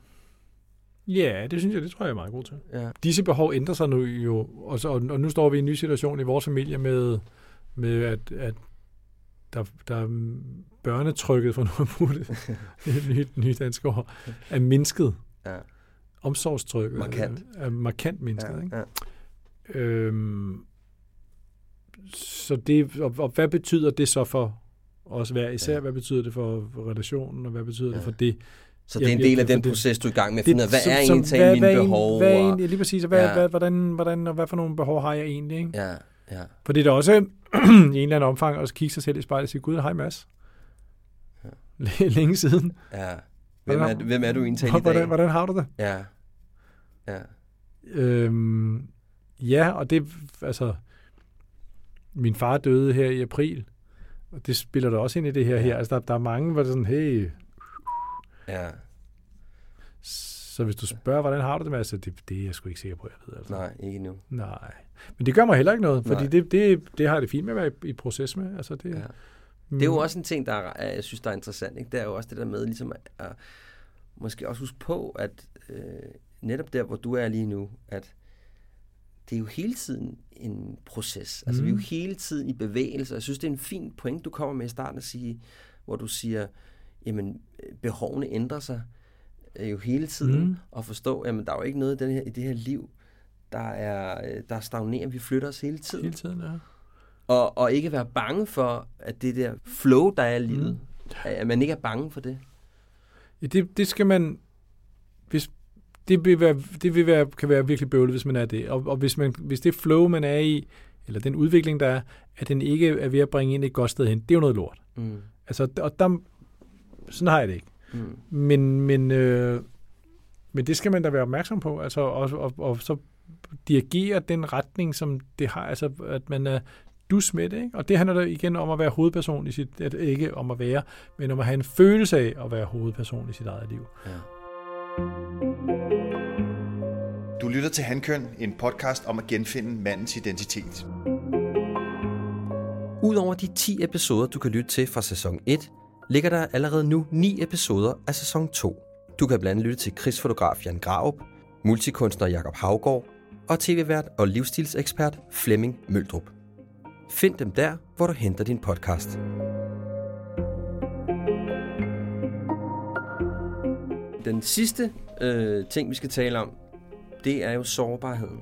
S2: Ja, det synes jeg, det tror jeg er meget god til.
S1: Ja.
S2: Disse behov ændrer sig nu jo, og, så, og nu står vi i en ny situation i vores familie med, med at, at der, der er børnetrykket, for nu at bruge det et nyt, nyt dansk ord, er mindsket.
S1: Ja.
S2: Omsorgstrykket
S1: Markant.
S2: Er, er markant mindsket.
S1: Ja,
S2: Ikke?
S1: ja.
S2: Øhm, så det, og, og hvad betyder det så for os hver især?
S1: Ja.
S2: Hvad betyder det for, relationen, og hvad betyder ja. Det for det?
S1: Så det er en del af den
S2: det-
S1: proces, du er i gang med at finde ud af, hvad er
S2: som-
S1: egentlig
S2: hvad-
S1: mine
S2: hvad er
S1: behov?
S2: Hvad er
S1: og-
S2: lige præcis, og hvad,
S1: Ja.
S2: hvad, hvordan, hvordan, og hvad for nogle behov har jeg egentlig? Ikke?
S1: Ja, ja.
S2: For det er da også i en eller anden omfang at kigge sig selv i spejlet og sige, gud, hej Mads.
S1: Ja.
S2: længe siden.
S1: Ja. Hvem er, hvem er du egentlig i dag?
S2: Hvordan, hvordan har du det?
S1: Ja. Ja.
S2: Øhm, ja, og det, altså, min far døde her i april, og det spiller der også ind i det her
S1: Ja.
S2: her. Altså, der, der er mange, hvor det er sådan, hey,
S1: Ja.
S2: så hvis du spørger, hvordan har du det med, altså, det, det er jeg sgu ikke sikker på, jeg ved. Altså.
S1: Nej, ikke nu.
S2: Nej. Men det gør mig heller ikke noget, fordi
S1: Nej.
S2: det, det, det har det fint med at være i, i proces med. Altså, det,
S1: Ja.
S2: Mm.
S1: Det er jo også en ting, der er, jeg synes, der er interessant. Ikke? Det er jo også det der med, ligesom at, at måske også huske på, at øh, netop der, hvor du er lige nu, at det er jo hele tiden en proces. Altså,
S2: Mm.
S1: vi er jo hele tiden i bevægelse. Jeg synes, det er en fin point, du kommer med i starten at sige, hvor du siger, jamen, øh, behovene ændrer sig øh, jo hele tiden.
S2: Mm.
S1: Og forstå, jamen, der er jo ikke noget i, den her, i det her liv, der er, øh, der stagnerer. Vi flytter os hele tiden.
S2: Hele tiden, ja.
S1: Og, og ikke være bange for, at det der flow, der er i livet, mm. at man ikke er bange for det.
S2: Ja, det, det skal man... Hvis, det, vil være, det vil være, kan være virkelig bøvlet, hvis man er det. Og, og hvis, man, hvis det flow, man er i, eller den udvikling, der er, at den ikke er ved at bringe ind et godt sted hen, det er jo noget lort.
S1: Mm.
S2: Altså, og der, sådan har jeg det ikke.
S1: Mm.
S2: Men, men, øh, men det skal man da være opmærksom på, altså, og, og, og så dirigere den retning, som det har, altså at man er dus med det, ikke? Og det handler der igen om at være hovedperson i sit, at, ikke om at være, men om at have en følelse af at være hovedperson i sit eget liv.
S1: Ja.
S5: Du lytter til Handkøn, en podcast om at genfinde mandens identitet.
S1: Udover de 10 episoder, du kan lytte til fra sæson 1, ligger der allerede nu 9 episoder af sæson 2. Du kan blandt andet lytte til krigsfotograf Jan Graup, multikunstner Jakob Havgård og tv-vært og livsstilsekspert Flemming Møldrup. Find dem der, hvor du henter din podcast. Den sidste øh, ting, vi skal tale om, det er jo sårbarheden,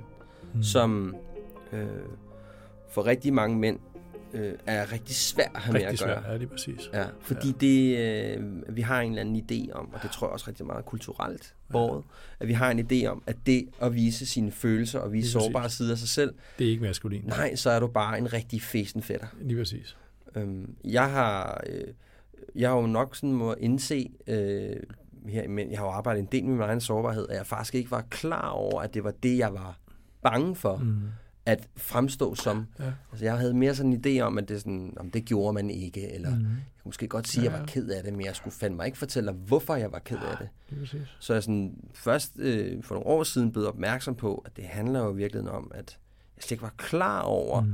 S1: mm. som øh, for rigtig mange mænd øh, er rigtig svær at have med
S2: Rigtig
S1: at gøre.
S2: svært, ja, det er præcis.
S1: Ja, fordi det, øh, vi har en eller anden idé om, og det tror jeg også rigtig meget kulturelt båret, at vi har en idé om, at det at vise sine følelser og vise
S2: Lige præcis.
S1: sårbare sider af sig selv,
S2: Det er ikke maskulin.
S1: nej, så er du bare en rigtig fesen fætter.
S2: Lige præcis.
S1: Øhm, jeg har øh, jeg har jo nok sådan må indse øh, her, men jeg har jo arbejdet en del med min egen sårbarhed, at jeg faktisk ikke var klar over, at det var det, jeg var bange for
S2: Mm.
S1: at fremstå som.
S2: Ja.
S1: Altså, jeg havde mere sådan en idé om, at det, sådan, om det gjorde man ikke, eller
S2: Mm.
S1: jeg kunne måske godt sige, at jeg
S2: Ja.
S1: var ked af det, men jeg skulle fandme ikke fortælle hvorfor jeg var ked af det.
S2: Lige præcis.
S1: Så jeg sådan først øh, for nogle år siden blev opmærksom på, at det handler jo virkelig om, at jeg slet ikke var klar over, mm.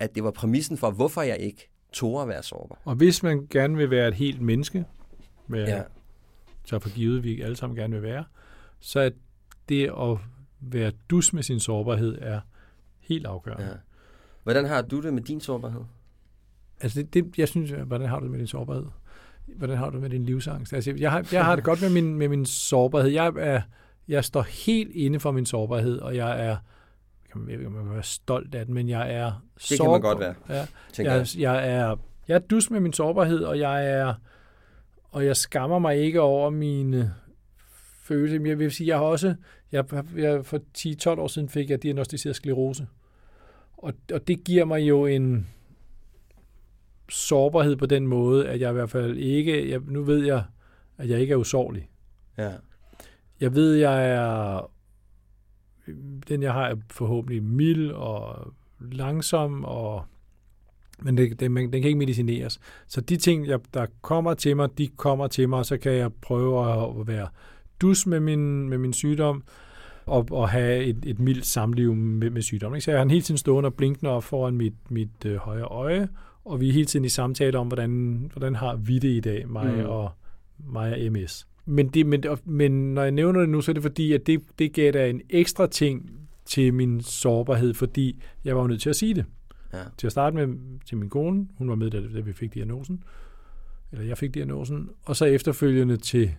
S1: At det var præmissen for, hvorfor jeg ikke tog at være sårbar.
S2: Og hvis man gerne vil være et helt menneske, hvad
S1: Ja.
S2: Så for givet, vi alle sammen gerne vil være, så er det at være dus med sin sårbarhed er helt afgørende.
S1: ja. Hvordan har du det med din sårbarhed?
S2: Altså det, det, jeg synes, hvordan har du det med din sårbarhed? Hvordan har du det med din livsangst? Altså, jeg, har, jeg har det godt med min, med min sårbarhed. Jeg, er, jeg står helt inde for min sårbarhed, og jeg er, kan jeg ved ikke, man kan være stolt af den, men jeg er
S1: Det kan man godt være,
S2: Ja,
S1: jeg,
S2: jeg er, jeg er dus med min sårbarhed, og jeg er, og jeg skammer mig ikke over mine følelser. Jeg vil sige, jeg har også, jeg, jeg, for 10-12 år siden fik jeg diagnostiseret sklerose. Og, og det giver mig jo en sårbarhed på den måde, at jeg i hvert fald ikke, jeg, nu ved jeg, at jeg ikke er usårlig.
S1: Ja.
S2: Jeg ved, jeg er, den jeg har er forhåbentlig mild og langsom, og, men det, det, man, den kan ikke medicineres. Så de ting, jeg, der kommer til mig, de kommer til mig, og så kan jeg prøve at, være dus med min, med min sygdom, og, og have et, et mildt samliv med, med sygdommen. Ikke? Så jeg har den hele tiden stående og blinkende op foran mit, mit øh, højre øje, og vi er hele tiden i samtale om, hvordan, hvordan har vi det i dag, mig,
S1: Mm.
S2: og, mig og MS. Men, det, men, men når jeg nævner det nu, så er det fordi, at det, det gav da en ekstra ting til min sårbarhed, fordi jeg var nødt til at sige det.
S1: Ja.
S2: Til at starte med til min kone, hun var med, da, da vi fik diagnosen, eller jeg fik diagnosen, og så efterfølgende til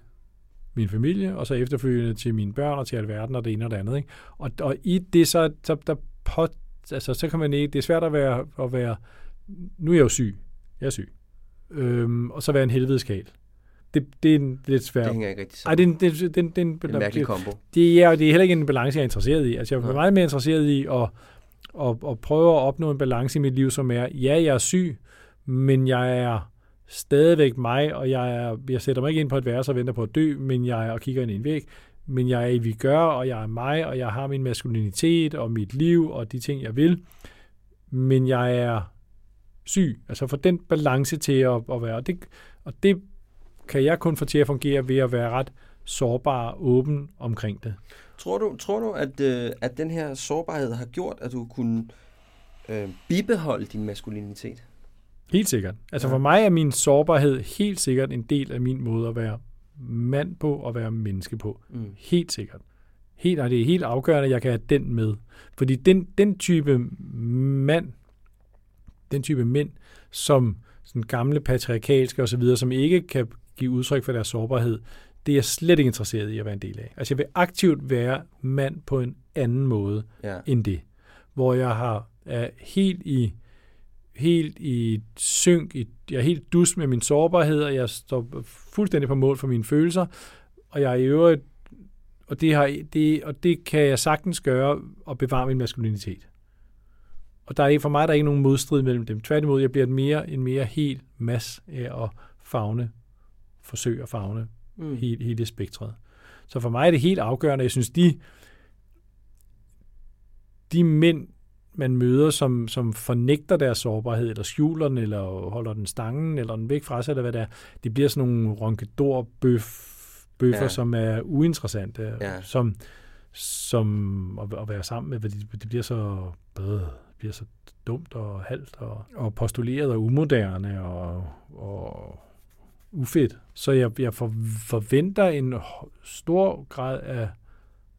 S2: min familie, og så efterfølgende til mine børn og til alverden og det ene og det andet. Ikke? Og, og i det, så, så, der på, altså, så kan man ikke, det er svært at være, at være, nu er jeg jo syg, jeg er syg, øhm, og så være en helvedeskal. Det, det er en lidt svært.
S1: Det hænger ikke rigtig
S2: Ej,
S1: sammen.
S2: det er en, det, det, det, det,
S1: Det er en mærkelig kombo.
S2: det er, det er heller ikke en balance, jeg er interesseret i. Altså, jeg er
S1: Nej.
S2: meget mere interesseret i at, og, og prøver at opnå en balance i mit liv, som er, ja, jeg er syg, men jeg er stadigvæk mig, og jeg, er, jeg sætter mig ikke ind på et værelse og venter på at dø, men jeg er og kigger ind i en væg, men jeg er i vi gør, og jeg er mig, og jeg har min maskulinitet og mit liv og de ting, jeg vil, men jeg er syg. Altså for den balance til at, at være, og det, og det kan jeg kun få til at fungere ved at være ret sårbar og åben omkring det.
S1: Tror du, tror du at, øh, at den her sårbarhed har gjort, at du kunne øh, bibeholde din maskulinitet?
S2: Helt sikkert. Altså
S1: Ja.
S2: for mig er min sårbarhed helt sikkert en del af min måde at være mand på og være menneske på.
S1: Mm.
S2: Helt sikkert. Helt, og det er helt afgørende, at jeg kan have den med. Fordi den, den type mand, den type mænd, som sådan gamle patriarkalske osv., som ikke kan give udtryk for deres sårbarhed, det er jeg slet ikke interesseret i at være en del af. Altså jeg vil aktivt være mand på en anden måde
S1: Ja.
S2: end det. Hvor jeg har er helt i helt i synk, i, jeg er helt dus med min sårbarhed, og jeg står fuldstændig på mål for mine følelser, og jeg er i øvrigt, og det, har, det, og det kan jeg sagtens gøre og bevare min maskulinitet. Og der er ikke, for mig der er ikke nogen modstrid mellem dem. Tværtimod, jeg bliver et mere, en mere helt mas af at fagne, forsøge at fagne
S1: Mm.
S2: hele, hele spektret. Så for mig er det helt afgørende. Jeg synes, de, de mænd, man møder, som, som fornægter deres sårbarhed, eller skjuler den, eller holder den stangen, eller den væk fra sig, eller hvad det er, det bliver sådan nogle ronkedor bøf, bøffer,
S1: Ja.
S2: som er uinteressante,
S1: Ja.
S2: som, som at, at være sammen med, fordi det bliver så, øh, det bliver så dumt og halvt og, og postuleret og umoderne og, og ufedt. Så jeg, jeg for, forventer en stor grad af,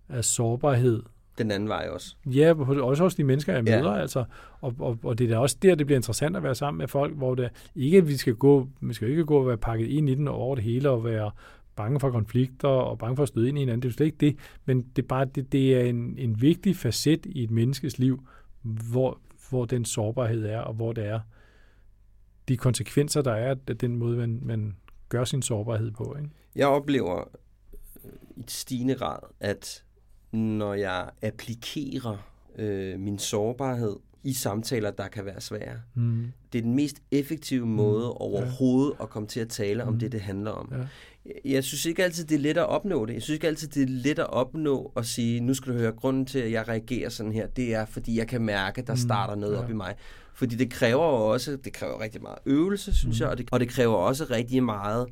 S2: af sårbarhed.
S1: Den anden vej også.
S2: Ja, også hos de mennesker, jeg
S1: Ja.
S2: møder. Altså. Og, og, og det er da også der, det bliver interessant at være sammen med folk, hvor det ikke, vi skal gå, vi skal ikke gå og være pakket ind i den over det hele og være bange for konflikter og bange for at støde ind i hinanden. Det er jo slet ikke det, men det er bare det, det er en, en vigtig facet i et menneskes liv, hvor, hvor den sårbarhed er, og hvor det er de konsekvenser, der er af den måde, man, man gør sin sårbarhed på. Ikke?
S1: Jeg oplever øh, i stigende grad, at når jeg applikerer øh, min sårbarhed i samtaler, der kan være svære,
S2: Mm.
S1: det er den mest effektive måde overhovedet at komme til at tale om
S2: Mm.
S1: det, det handler om.
S2: Ja.
S1: Jeg- Jeg synes ikke altid, det er let at opnå det. Jeg synes ikke altid, det er let at opnå at sige, nu skal du høre, grunden til, at jeg reagerer sådan her, det er, fordi jeg kan mærke, der
S2: Mm,
S1: starter noget
S2: ja.
S1: op i mig. Fordi det kræver også, det kræver rigtig meget øvelse, synes
S2: Mm.
S1: jeg, og det, og det kræver også rigtig meget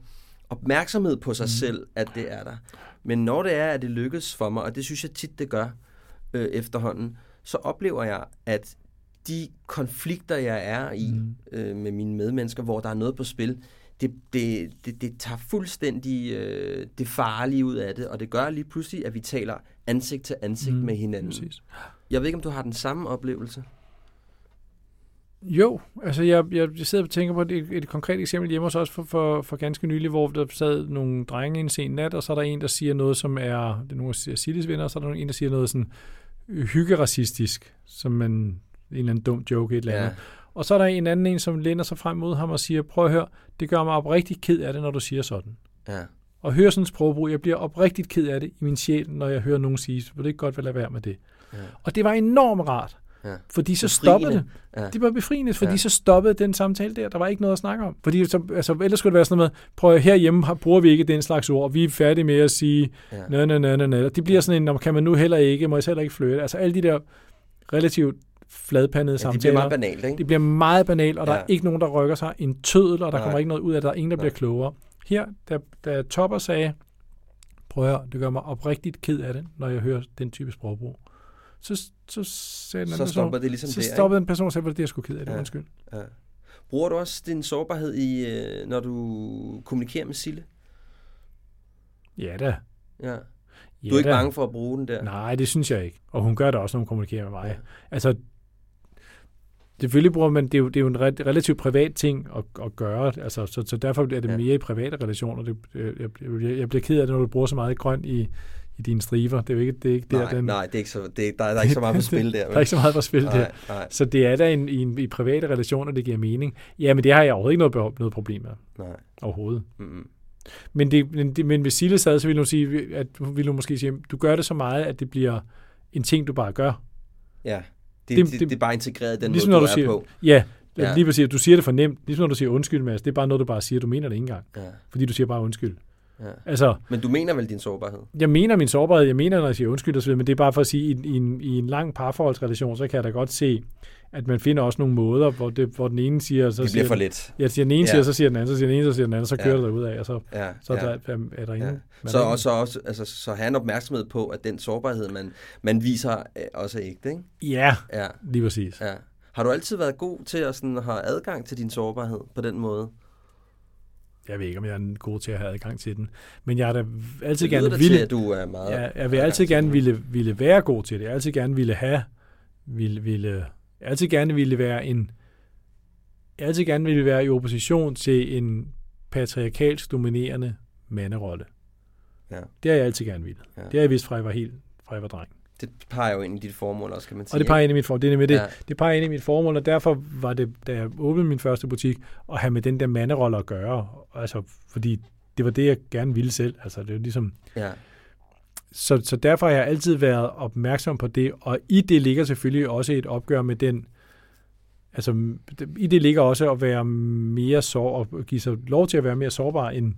S1: opmærksomhed på sig
S2: Mm.
S1: selv, at det er der. Men når det er, at det lykkes for mig, og det synes jeg tit, det gør øh, efterhånden, så oplever jeg, at de konflikter, jeg er i
S2: Mm.
S1: øh, med mine medmennesker, hvor der er noget på spil, det, det, det, det tager fuldstændig øh, det farlige ud af det, og det gør lige pludselig, at vi taler ansigt til ansigt
S2: Mm,
S1: med hinanden.
S2: Præcis.
S1: Jeg ved ikke, om du har den samme oplevelse.
S2: Jo, altså jeg, jeg, sidder og tænker på et, et konkret eksempel hjemme hos os for, for, for ganske nylig, hvor der sad nogle drenge en sen nat, og så er der en, der siger noget, som er, det er nogle af Silles venner, og så er der en, der siger noget sådan hyggeracistisk, som man, en eller anden dum joke, et eller andet.
S1: Ja.
S2: Og så er der en anden en, som lænder sig frem mod ham og siger, prøv at høre, det gør mig oprigtigt ked af det, når du siger sådan.
S1: Ja.
S2: Og høre sådan en sprogbrug, jeg bliver oprigtigt ked af det i min sjæl, når jeg hører nogen sige, vil du ikke godt vil lade være med det?
S1: Ja.
S2: Og det var enormt rart,
S1: Ja.
S2: fordi så
S1: Befriende.
S2: stoppede det.
S1: Ja.
S2: Det var befriende, fordi
S1: Ja.
S2: så stoppede den samtale der. Der var ikke noget at snakke om. Fordi så, altså, ellers skulle det være sådan noget med, prøv at, herhjemme bruger vi ikke den slags ord. Vi er færdige med at sige,
S1: Ja.
S2: næ, næ, næ, næ. Det bliver sådan en, "Nå, kan man nu heller ikke, må jeg heller ikke flytte. Altså alle de der relativt fladpandede
S1: Ja, det
S2: samtaler.
S1: bliver meget banalt, ikke?
S2: Det bliver meget banalt, og der
S1: Ja.
S2: er ikke nogen, der rykker sig en tødel, og der
S1: Nej.
S2: kommer ikke noget ud af det. Der er ingen, der
S1: Nej.
S2: bliver klogere. Her, da, da Topper sagde, prøv at høre, det gør mig oprigtigt ked af det, når jeg hører den type sprogbrug. Så, så sagde den anden
S1: Så
S2: person,
S1: stopper det ligesom
S2: så
S1: der, ikke?
S2: stoppede en person og sagde, "Hvor er det, jeg skulle ked af det,
S1: Ja.
S2: undskyld.
S1: Ja. Bruger du også din sårbarhed, i, øh, når du kommunikerer med Sille?
S2: Ja da.
S1: Ja.
S2: Ja,
S1: Du er ikke
S2: da.
S1: bange for at bruge den der?
S2: Nej, det synes jeg ikke. Og hun gør det også, når hun kommunikerer med mig.
S1: Ja.
S2: Altså, selvfølgelig bruger man, det er jo, det er jo en re- relativt privat ting at, at gøre, altså, så, så derfor er det
S1: Ja.
S2: ja. mere i private relationer. Det, jeg, jeg, jeg bliver ked af det, når du bruger så meget grønt i, i dine striber. Det er jo ikke, det er ikke der,
S1: Nej,
S2: den,
S1: nej, det er ikke så, det er, der, er- der er ikke så meget på spil der.
S2: der er ikke så meget på spil der.
S1: nej, nej,
S2: Så det er da en, i, en, i private relationer, det giver mening. Ja, men det har jeg overhovedet ikke noget, behov- noget problem med.
S1: nej.
S2: Overhovedet.
S1: Mm-mm.
S2: Men, det, men, det, men hvis Sille sad, så ville hun sige, at ville hun måske sige, du gør det så meget, at det bliver en ting, du bare gør.
S1: Ja, det, det,
S2: Det-
S1: det, er bare integreret den
S2: ligesom
S1: måde,
S2: når
S1: du
S2: du
S1: er
S2: siger,
S1: på.
S2: Ja, Ja.
S1: Ja.
S2: Lige præcis, du siger det for nemt. Ligesom når du siger undskyld, Mads, det er bare noget, du bare siger. Du mener det ikke engang.
S1: Ja.
S2: Fordi du siger bare undskyld.
S1: Ja.
S2: Altså,
S1: Men du mener vel din sårbarhed?
S2: jeg mener min sårbarhed, jeg mener, når jeg siger undskyld videre, men det er bare for at sige, i, i, en, i en lang parforholdsrelation, så kan jeg da godt se, at man finder også nogle måder, hvor, det, hvor den ene siger, så
S1: Det
S2: siger
S1: bliver for
S2: den-
S1: let.
S2: Ja, siger den ene
S1: Ja.
S2: siger, så siger den anden, så siger den ene, så siger den anden, så
S1: Ja.
S2: kører det derud af, og så,
S1: Ja,
S2: så
S1: ja.
S2: er, der, er, er der ingen...
S1: Ja. Så, også, også, altså, så have en opmærksomhed på, at den sårbarhed, man, man viser, også er ægte, ikke?
S2: Ja,
S1: Ja,
S2: lige præcis.
S1: ja. Har du altid været god til at sådan, have adgang til din sårbarhed på den måde?
S2: Jeg ved ikke, om jeg er god til at have adgang til den, men jeg har da altid gerne ville...
S1: til, at du er meget...
S2: Ja, jeg vil altid gerne ville, ville være god til det. Jeg altid gerne ville have, ville, ville, jeg altid gerne ville være en, jeg altid gerne ville være i opposition til en patriarkalsk dominerende manderolle.
S1: Ja.
S2: Det har jeg altid gerne ville.
S1: Ja.
S2: Det har jeg vidst fra jeg var helt, fra jeg var dreng.
S1: Det peger jo ind i dit formål også, kan man sige.
S2: Og det peger ind i mit formål. Det er nemlig det.
S1: Ja.
S2: Det peger ind i mit formål, og derfor var det, da jeg åbnede min første butik, at have med den der manderolle at gøre. Altså, fordi det var det, jeg gerne ville selv. Altså, det er jo ligesom...
S1: Ja.
S2: Så, så derfor har jeg altid været opmærksom på det, og i det ligger selvfølgelig også et opgør med den, altså i det ligger også at være mere sår, og give sig lov til at være mere sårbar, end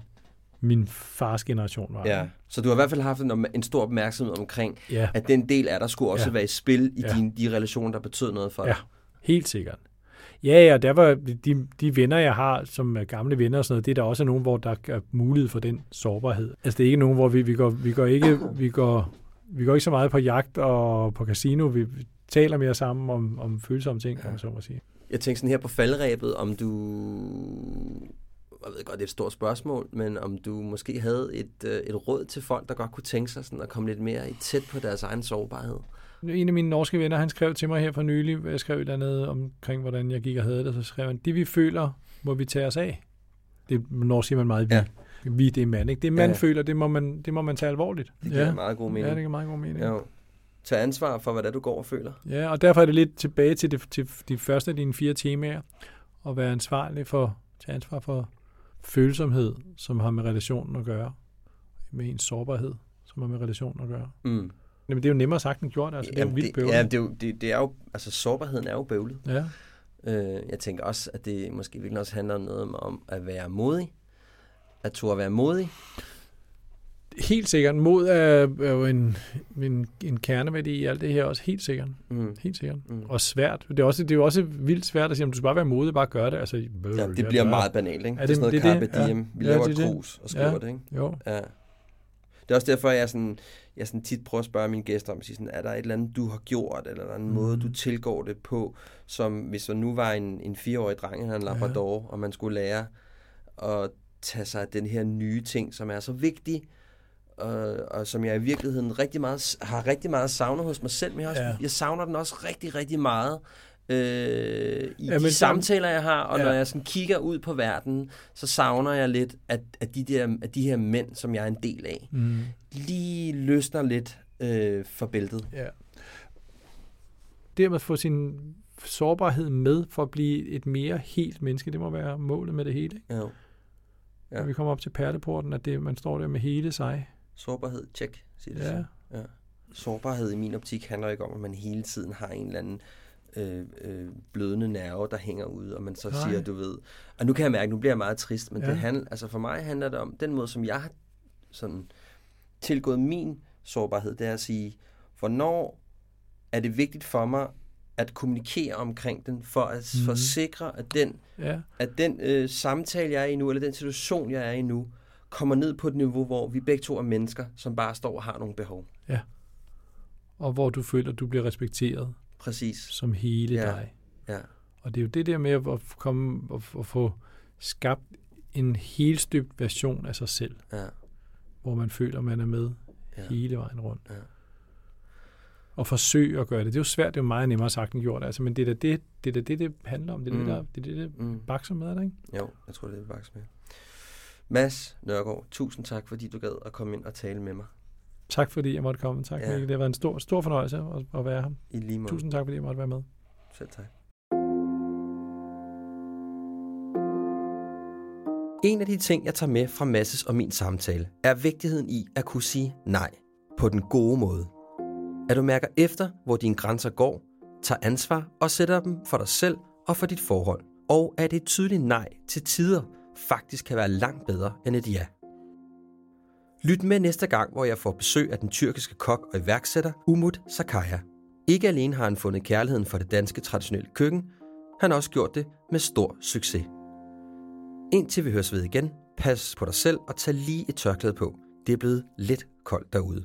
S2: min fars generation var.
S1: ja. Så du har i hvert fald haft en, en stor opmærksomhed omkring,
S2: ja,
S1: at den del af dig skulle også
S2: Ja.
S1: være i spil i
S2: Ja.
S1: dine, de relationer, der betød noget for dig.
S2: Ja. helt sikkert. Ja, ja, der var de, de venner, jeg har, som er gamle venner og sådan noget, det er der også nogen, hvor der er mulighed for den sårbarhed. Altså det er ikke nogen, hvor vi, vi, går, vi går ikke, vi går, vi går ikke så meget på jagt og på casino. Vi, taler mere sammen om, om følsomme ting, ja. om så må sige.
S1: Jeg tænker sådan her på faldrebet, om du... Jeg ved godt, det er et stort spørgsmål, men om du måske havde et, øh, et råd til folk, der godt kunne tænke sig sådan at komme lidt mere i tæt på deres egen sårbarhed.
S2: En af mine norske venner, han skrev til mig her for nylig, jeg skrev et eller andet omkring, hvordan jeg gik og havde det, så skrev han, det vi føler, må vi tage os af. Det når siger man meget vi.
S1: Ja.
S2: Vi, det er mand, ikke? Det man
S1: Ja,
S2: føler, det må man, det må man tage alvorligt.
S1: Det giver
S2: ja.
S1: meget god mening.
S2: Ja, det giver meget god mening.
S1: Jo. Tag ansvar for, hvad det er, du går og føler.
S2: Ja, og derfor er det lidt tilbage til, det, til de første af dine fire temaer, at være ansvarlig for, tage ansvar for følsomhed, som har med relationen at gøre, med ens sårbarhed, som har med relationen at gøre.
S1: Mm.
S2: Jamen, det er jo nemmere sagt end gjort, altså det er jo
S1: Jamen,
S2: vildt bøvlet.
S1: ja, det, er jo, det, det er jo, altså sårbarheden er jo bøvlet.
S2: ja.
S1: Øh, jeg tænker også, at det måske virkelig også handler om noget om at være modig. At turde være modig.
S2: Helt sikkert. Mod er, er jo en, en, en kerneværdi i alt det her også. Helt sikkert.
S1: Mm.
S2: Helt sikkert.
S1: Mm.
S2: Og svært. Det er, også, det er jo også vildt svært at sige, om du skal bare være modig, bare gøre det. Altså,
S1: Ja,
S2: jeg
S1: det bliver
S2: gør.
S1: meget banalt, ikke?
S2: Er
S1: det, er
S2: det-
S1: sådan noget
S2: det er
S1: carpe
S2: det?
S1: diem.
S2: Ja.
S1: Vi
S2: Ja,
S1: laver
S2: det er
S1: et
S2: det.
S1: krus og skriver
S2: Ja.
S1: det, ikke?
S2: Jo.
S1: Ja. Det er også derfor, jeg, sådan, jeg sådan tit prøver at spørge mine gæster om, sige sådan, er der et eller andet, du har gjort, eller er der en mm. måde, du tilgår det på, som hvis der nu var en, en fireårig dreng, havde en labrador, og man skulle lære at tage sig af den her nye ting, som er så vigtig, og, og som jeg i virkeligheden rigtig meget, har rigtig meget savnet hos mig selv, men jeg, også,
S2: Ja.
S1: jeg savner den også rigtig, rigtig meget øh, i
S2: Ja,
S1: de samtaler, jeg har, og ja. Når jeg sådan kigger ud på verden, så savner jeg lidt, at, at, de, der, at de her mænd, som jeg er en del af,
S2: Mm.
S1: lige løsner lidt øh, for bæltet.
S2: Ja. Det med at få sin sårbarhed med for at blive et mere helt menneske, det må være målet med det hele. Ikke?
S1: Ja.
S2: Ja. Når vi kommer op til perleporten, at det, man står der med hele sig.
S1: Sårbarhed, tjek, siger det
S2: Ja.
S1: så. Ja. Sårbarhed i min optik handler ikke om, at man hele tiden har en eller anden øh, øh, blødende nerve, der hænger ude, og man så
S2: Nej.
S1: Siger, du ved, og nu kan jeg mærke, nu bliver jeg meget trist, men
S2: Ja.
S1: det handler, altså for mig handler det om, den måde, som jeg har sådan tilgået min sårbarhed, det er at sige, hvornår er det vigtigt for mig at kommunikere omkring den, for at, mm. for at
S2: Mhm.
S1: sikre, at den
S2: Ja.
S1: at den øh, samtale, jeg er i nu, eller den situation, jeg er i nu, kommer ned på et niveau, hvor vi begge to er mennesker, som bare står og har nogle behov.
S2: Og hvor du føler, at du bliver respekteret
S1: Præcis.
S2: som hele
S1: Ja.
S2: dig.
S1: Ja.
S2: Og det er jo det der med at komme og få skabt en helstøbt version af sig selv,
S1: Ja.
S2: hvor man føler, man er med
S1: Ja.
S2: ja. hele vejen rundt.
S1: Ja.
S2: Og forsøge at gøre det. Det er jo svært, det er jo meget nemmere sagt end gjort. Altså, men det er da det, det, er da det, det handler om. Det er
S1: Mm.
S2: det, der, det, er det, det
S1: Mm.
S2: bakser med, er det ikke?
S1: Jo, jeg tror, det er vaks med. Mads Nørgaard, tusind tak, fordi du gad at komme ind og tale med mig
S2: Tak fordi jeg måtte komme. Tak,
S1: Ja.
S2: Mikkel. Det har været en stor, stor fornøjelse at, at være her.
S1: i lige måde.
S2: Tusind tak, fordi jeg måtte være med.
S1: Selv tak. En af de ting, jeg tager med fra Masses og min samtale, er vigtigheden i at kunne sige nej på den gode måde. At du mærker efter, hvor dine grænser går, tager ansvar og sætter dem for dig selv og for dit forhold. og at et tydeligt nej til tider faktisk kan være langt bedre end et ja. Lyt med næste gang, hvor jeg får besøg af den tyrkiske kok og iværksætter Umut Sakaya. Ikke alene har han fundet kærligheden for det danske traditionelle køkken, han har også gjort det med stor succes. Indtil vi høres ved igen, pas på dig selv og tag lige et tørklæde på. Det er blevet lidt koldt derude.